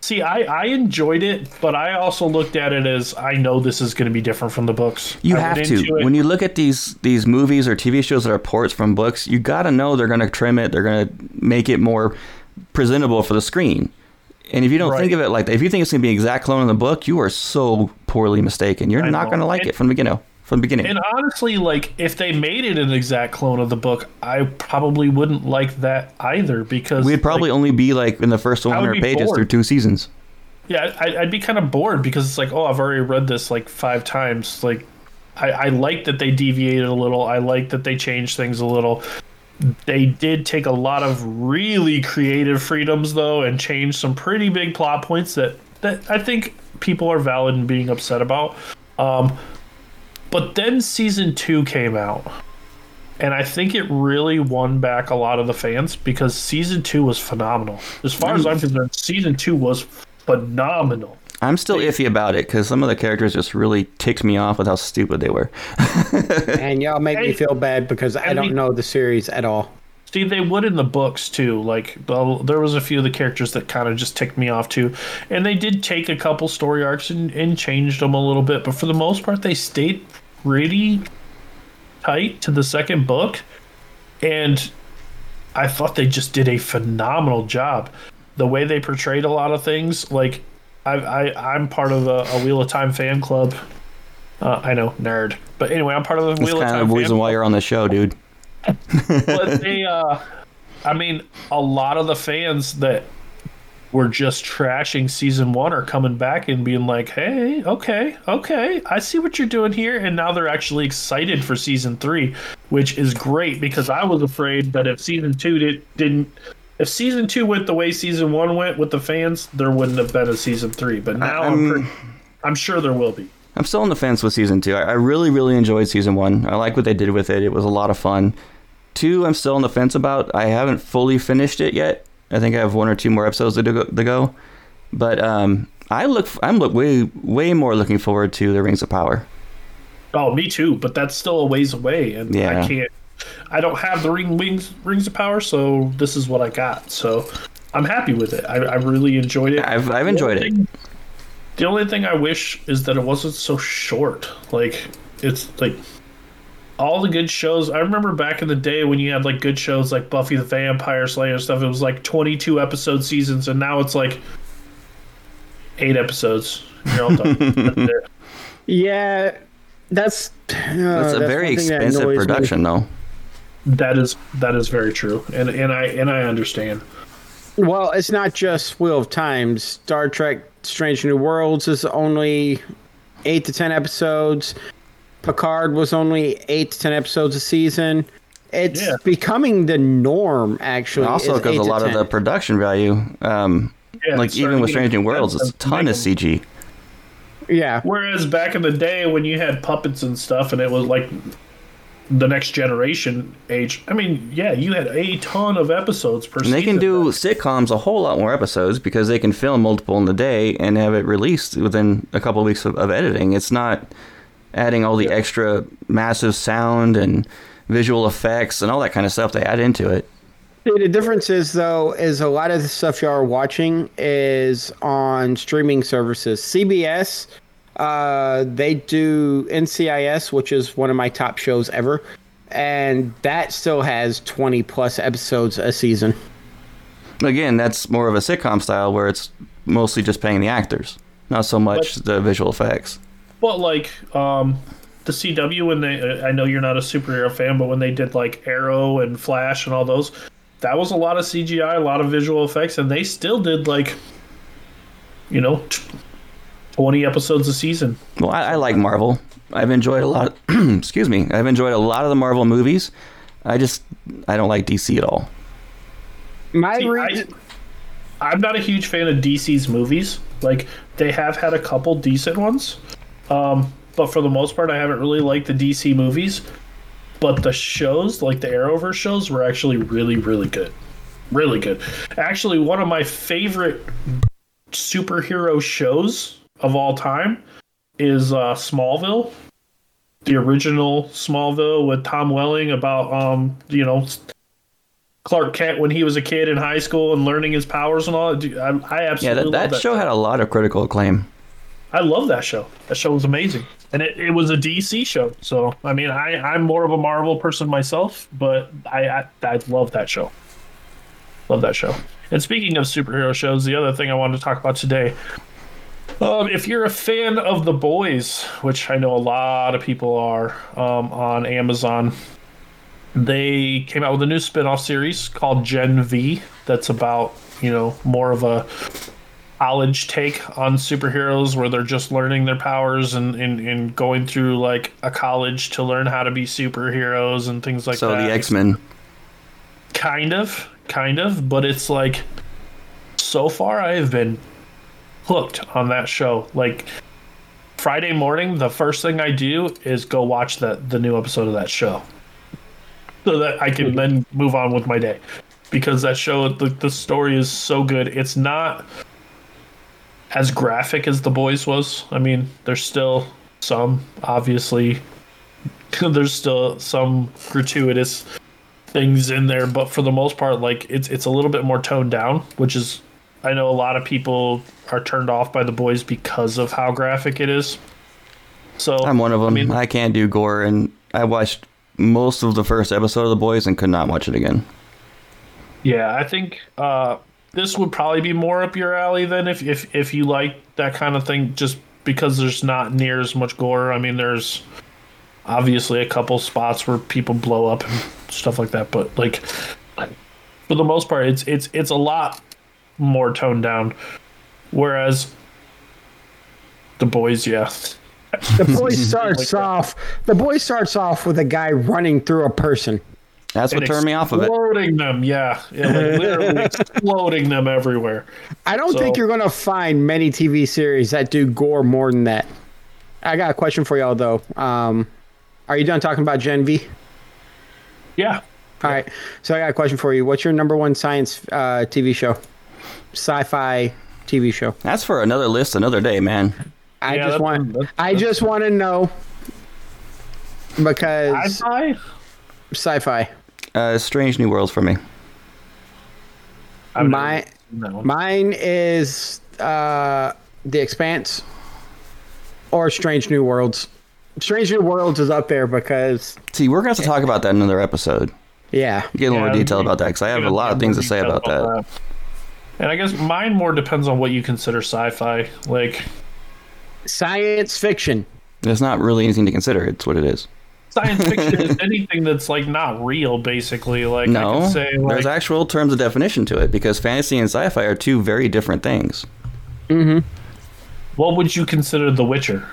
see, I, I enjoyed it, but I also looked at it as I know this is going to be different from the books. You I have to. When you look at these these movies or TV shows that are ports from books, you got to know they're going to trim it. They're going to make it more presentable for the screen. And if you don't Right. think of it like that, if you think it's going to be an exact clone of the book, you are so poorly mistaken. You're I not going to like And- it from the beginning. From the beginning. and honestly, like if they made it an exact clone of the book, I probably wouldn't like that either because We'd probably like, only be like in the first would 100 pages bored. through two seasons. yeah, I, I'd be kind of bored because it's like, oh, I've already read this like five times. Like, I, I like that they deviated a little. I like that they changed things a little. They did take a lot of really creative freedoms though, and change some pretty big plot points that that I think people are valid in being upset about. Um, but then season two came out. And I think it really won back a lot of the fans because season two was phenomenal. As far as I'm concerned, season two was phenomenal. I'm still iffy about it because some of the characters just really ticked me off with how stupid they were. and y'all make me feel bad because I and don't we- know the series at all. See, they would in the books too. Like the, there was a few of the characters that kind of just ticked me off too, and they did take a couple story arcs and, and changed them a little bit. But for the most part, they stayed pretty tight to the second book, and I thought they just did a phenomenal job. The way they portrayed a lot of things, like I, I I'm part of a, a Wheel of Time fan club. Uh, I know, nerd, but anyway, I'm part of the That's Wheel of kind Time. of the reason why you're on the show, dude. but they uh i mean a lot of the fans that were just trashing season one are coming back and being like hey okay okay i see what you're doing here and now they're actually excited for season three which is great because i was afraid that if season two did, didn't if season two went the way season one went with the fans there wouldn't have been a season three but now i'm, I'm- pretty, I'm sure there will be I'm still on the fence with season two. I, I really, really enjoyed season one. I like what they did with it. It was a lot of fun. Two, I'm still on the fence about. I haven't fully finished it yet. I think I have one or two more episodes to go. To go. But um, I look. I'm look way, way more looking forward to the Rings of Power. Oh, me too, but that's still a ways away, and Yeah. I can't. I don't have the ring wings rings of power, so this is what I got. So I'm happy with it. I, I really enjoyed it. I've, I've enjoyed The it. thing- The only thing I wish is that it wasn't so short. Like it's like all the good shows. I remember back in the day when you had like good shows like Buffy the Vampire Slayer and stuff. It was like 22 episode seasons, and now it's like eight episodes. You're all done. Yeah, that's uh, That's a very expensive production, though. That is that is very true, and and I and I understand. Well, it's not just Wheel of Time. Star Trek: Strange New Worlds is only eight to ten episodes. Picard was only eight to ten episodes a season. It's Yeah. becoming the norm, actually. Also, is because a to lot of the production value, um, Yeah, like even with Strange New Worlds, it's a ton of. CG. yeah, Whereas back in the day when you had puppets and stuff, and it was like the next generation age. I mean, yeah, you had a ton of episodes per And they can season. do sitcoms a whole lot more episodes because they can film multiple in the day and have it released within a couple of weeks of, of editing. It's not adding all the extra massive sound and visual effects and all that kind of stuff they add into it. The difference is though is a lot of the stuff y'all are watching is on streaming services. CBS, uh, they do NCIS, which is one of my top shows ever, and that still has twenty plus episodes a season. Again, that's more of a sitcom style where it's mostly just paying the actors, not so much the visual effects. But like um, the CW, when they, I know you're not a superhero fan, but when they did like Arrow and Flash and all those, that was a lot of CGI, a lot of visual effects, and they still did like, you know, t- twenty episodes a season. Well, I, I like Marvel. I've enjoyed a lot. excuse me. I've enjoyed a lot of the Marvel movies. I just I don't like DC at all. My See, reason, I, I'm not a huge fan of DC's movies. Like they have had a couple decent ones, um, but for the most part, I haven't really liked the DC movies. But the shows, like the Arrowverse shows, were actually really, really good. Really good. Actually, one of my favorite superhero shows of all time is uh, Smallville. The original Smallville with Tom Welling about um, you know, Clark Kent when he was a kid in high school and learning his powers and all. I, I Yeah, absolutely that, love that that show had a lot of critical acclaim. I love that show. That show was amazing, and it, it was a DC show. So I mean, I I'm more of a Marvel person myself, but I I, I love that show. Love that show. And speaking of superhero shows, the other thing I wanted to talk about today. Um, if you're a fan of The Boys, which I know a lot of people are um, on Amazon, they came out with a new spin-off series called Gen V that's about, you know, more of a college take on superheroes where they're just learning their powers and, and, and going through like a college to learn how to be superheroes and things like So that. So the X Men. kind of, kind of, but it's like so far I have been hooked on that show. Like Friday morning, the first thing I do is go watch the the new episode of that show. So that I can then move on with my day. Because that show the, the story is so good. It's not as graphic as the boys was. I mean, there's still some obviously there's still some gratuitous things in there, but for the most part, like it's it's a little bit more toned down, which is I know a lot of people are turned off by the boys because of how graphic it is. So I'm one of them. I, mean- can't do gore, and I watched most of the first episode of The Boys and could not watch it again. Yeah, I think uh, this would probably be more up your alley than if if if you like that kind of thing, just because there's not near as much gore. I mean, there's obviously a couple spots where people blow up and stuff like that, but like for the most part, it's it's it's a lot more toned down. Whereas the boys, yeah, The boy starts Like off. The boy starts off with a guy running through a person. That's what and turned me off of it. Exploding them, yeah, yeah like literally exploding them everywhere. I don't think you're gonna find many TV series that do gore more than that. I got a question for y'all though. Um, are you done talking about Gen V? Yeah, All right. So I got a question for you. What's your number one science uh, TV show? Sci-fi TV show. That's for another list, another day, man. I Yeah, just want. that's- I just want to know because I, sci-fi. Uh, Strange New Worlds for me. I've My never seen that one. mine is uh, The Expanse or Strange New Worlds. Strange New Worlds is up there because See, we're going to have to talk about that in another episode. yeah, Get a little Yeah, more detail about that because I have a lot of things to say detailed about that. And I guess mine more depends on what you consider sci-fi. Like science fiction. It's not really anything to consider. It's what it is. science fiction is anything that's like not real, basically. Like I No, could say, like, there's actual terms of definition to it because fantasy and sci-fi are two very different things. Mhm. What would you consider The Witcher?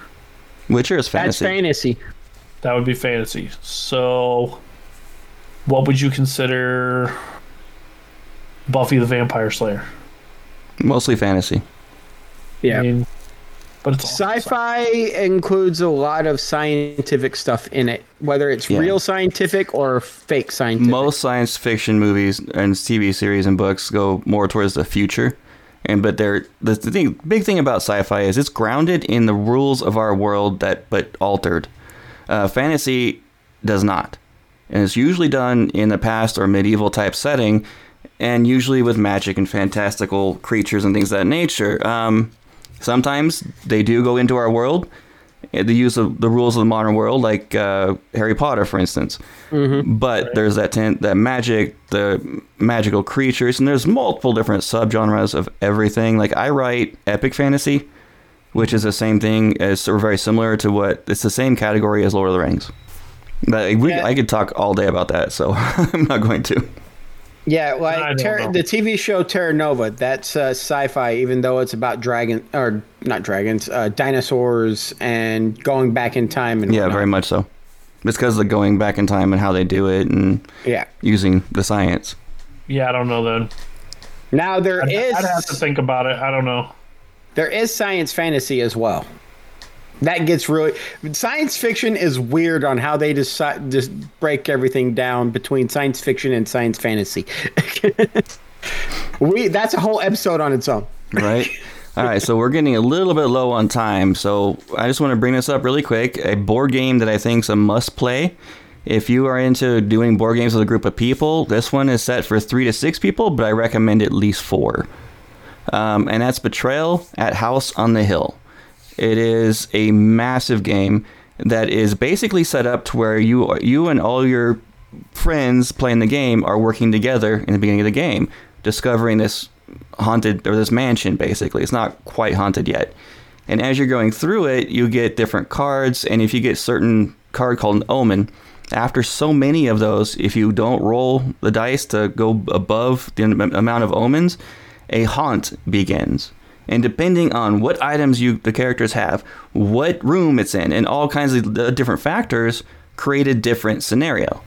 Witcher is fantasy. That's fantasy. fantasy. That would be fantasy. So, what would you consider Buffy the Vampire Slayer? Mostly fantasy. Yeah. I mean, but it's all Sci-fi includes a lot of scientific stuff in it, whether it's Yeah. real scientific or fake scientific. Most science fiction movies and TV series and books go more towards the future. And but they're the, the thing, big thing about sci-fi is it's grounded in the rules of our world that but altered. Uh, fantasy does not, and it's usually done in the past or medieval type setting, and usually with magic and fantastical creatures and things of that nature. Um, sometimes they do go into our world. The use of the rules of the modern world, like uh, Harry Potter, for instance. But there's that ten, that magic, the magical creatures, and there's multiple different subgenres of everything. Like I write epic fantasy, which is the same thing as or very similar to what it's the same category as Lord of the Rings. But we, Yeah. I could talk all day about that, so I'm not going to. Yeah, like don't Terra, the TV show Terra Nova, that's uh, sci-fi, even though it's about dragon or not dragons, uh, dinosaurs and going back in time and Yeah, whatnot. very much so. It's because of going back in time and how they do it and yeah. using the science. Yeah, I don't know then. Now there I'd, is I'd have to think about it. I don't know. there is science fantasy as well. That gets really science fiction is weird on how they decide just break everything down between science fiction and science fantasy. we that's a whole episode on its own. right? All right, so we're getting a little bit low on time, so I just want to bring this up really quick. A board game that I think is a must play. If you are into doing board games with a group of people, this one is set for three to six people, but I recommend at least four. Um, and that's Betrayal at House on the Hill. It is a massive game that is basically set up to where you you and all your friends playing the game are working together in the beginning of the game, discovering this haunted or this mansion. Basically, it's not quite haunted yet. And as you're going through it, you get different cards, and if you get certain card called an omen, after so many of those, if you don't roll the dice to go above the amount of omens, a haunt begins. And depending on what items you the characters have, what room it's in, and all kinds of uh, different factors, create a different scenario.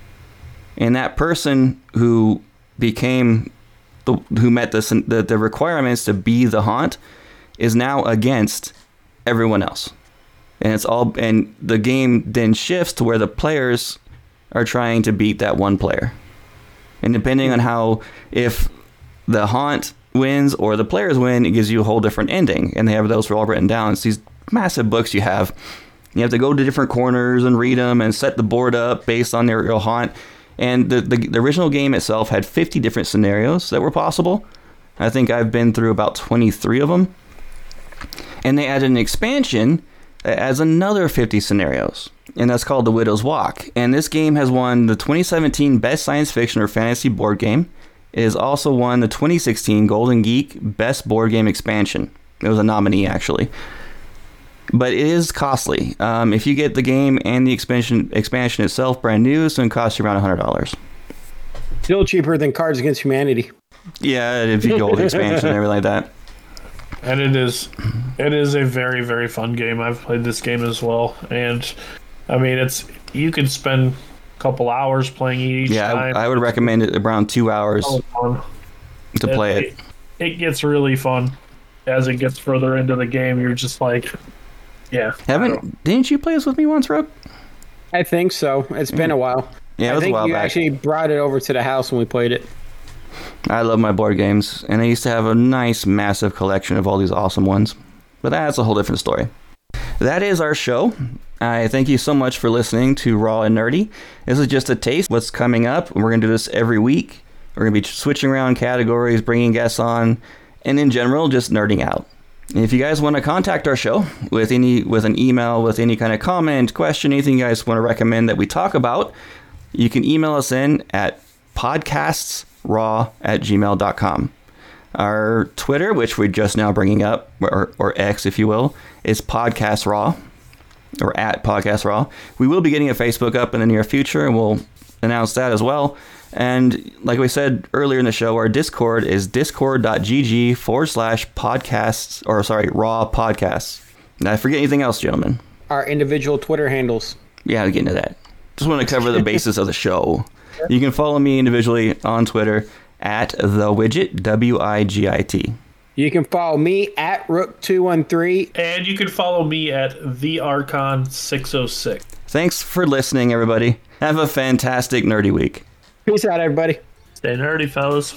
And that person who became the, who met the, the the requirements to be the haunt is now against everyone else. And it's all and the game then shifts to where the players are trying to beat that one player. And depending on how if the haunt wins or the players win, it gives you a whole different ending. And they have those all written down. It's these massive books you have. You have to go to different corners and read them and set the board up based on their real haunt. And the, the, the original game itself had 50 different scenarios that were possible. I think I've been through about 23 of them. And they added an expansion that adds another 50 scenarios. And that's called The Widow's Walk. And this game has won the 2017 Best Science Fiction or Fantasy Board Game. It has also won the 2016 Golden Geek Best Board Game Expansion. It was a nominee actually, but it is costly. Um, if you get the game and the expansion expansion itself brand new, it's going to cost you around hundred dollars. Still cheaper than Cards Against Humanity. Yeah, if you go with the expansion and everything like that. And it is, it is a very very fun game. I've played this game as well, and I mean it's you can spend a couple hours playing it each Yeah, time. I, I would recommend it around two hours So fun. to play it. it. It gets really fun as it gets further into the game. You're just like, yeah. Haven't didn't you play this with me once, Rook? I think so. It's been a while. Yeah, it I was a think while you back. actually brought it over to the house when we played it. I love my board games, and I used to have a nice, massive collection of all these awesome ones. But that's a whole different story. That is our show. I thank you so much for listening to Raw and Nerdy. This is just a taste of what's coming up. We're going to do this every week. We're going to be switching around categories, bringing guests on, and in general, just nerding out. If you guys want to contact our show with any with an email, with any kind of comment, question, anything you guys want to recommend that we talk about, you can email us in at podcastsraw at gmail.com. Our Twitter, which we're just now bringing up, or, or X, if you will, is Podcast Raw, or at Podcast Raw. We will be getting a Facebook up in the near future, and we'll announce that as well. And like we said earlier in the show, our Discord is discord.gg forward slash podcasts, or sorry, raw podcasts. Did I forget anything else, gentlemen? Our individual Twitter handles. Yeah, I'll get into that. Just want to cover the basis of the show. You can follow me individually on Twitter at the Wigit W I G I T. You can follow me at Rook213. And you can follow me at the Archon 606. Thanks for listening, everybody. Have a fantastic nerdy week. Peace out, everybody. Stay nerdy, fellas.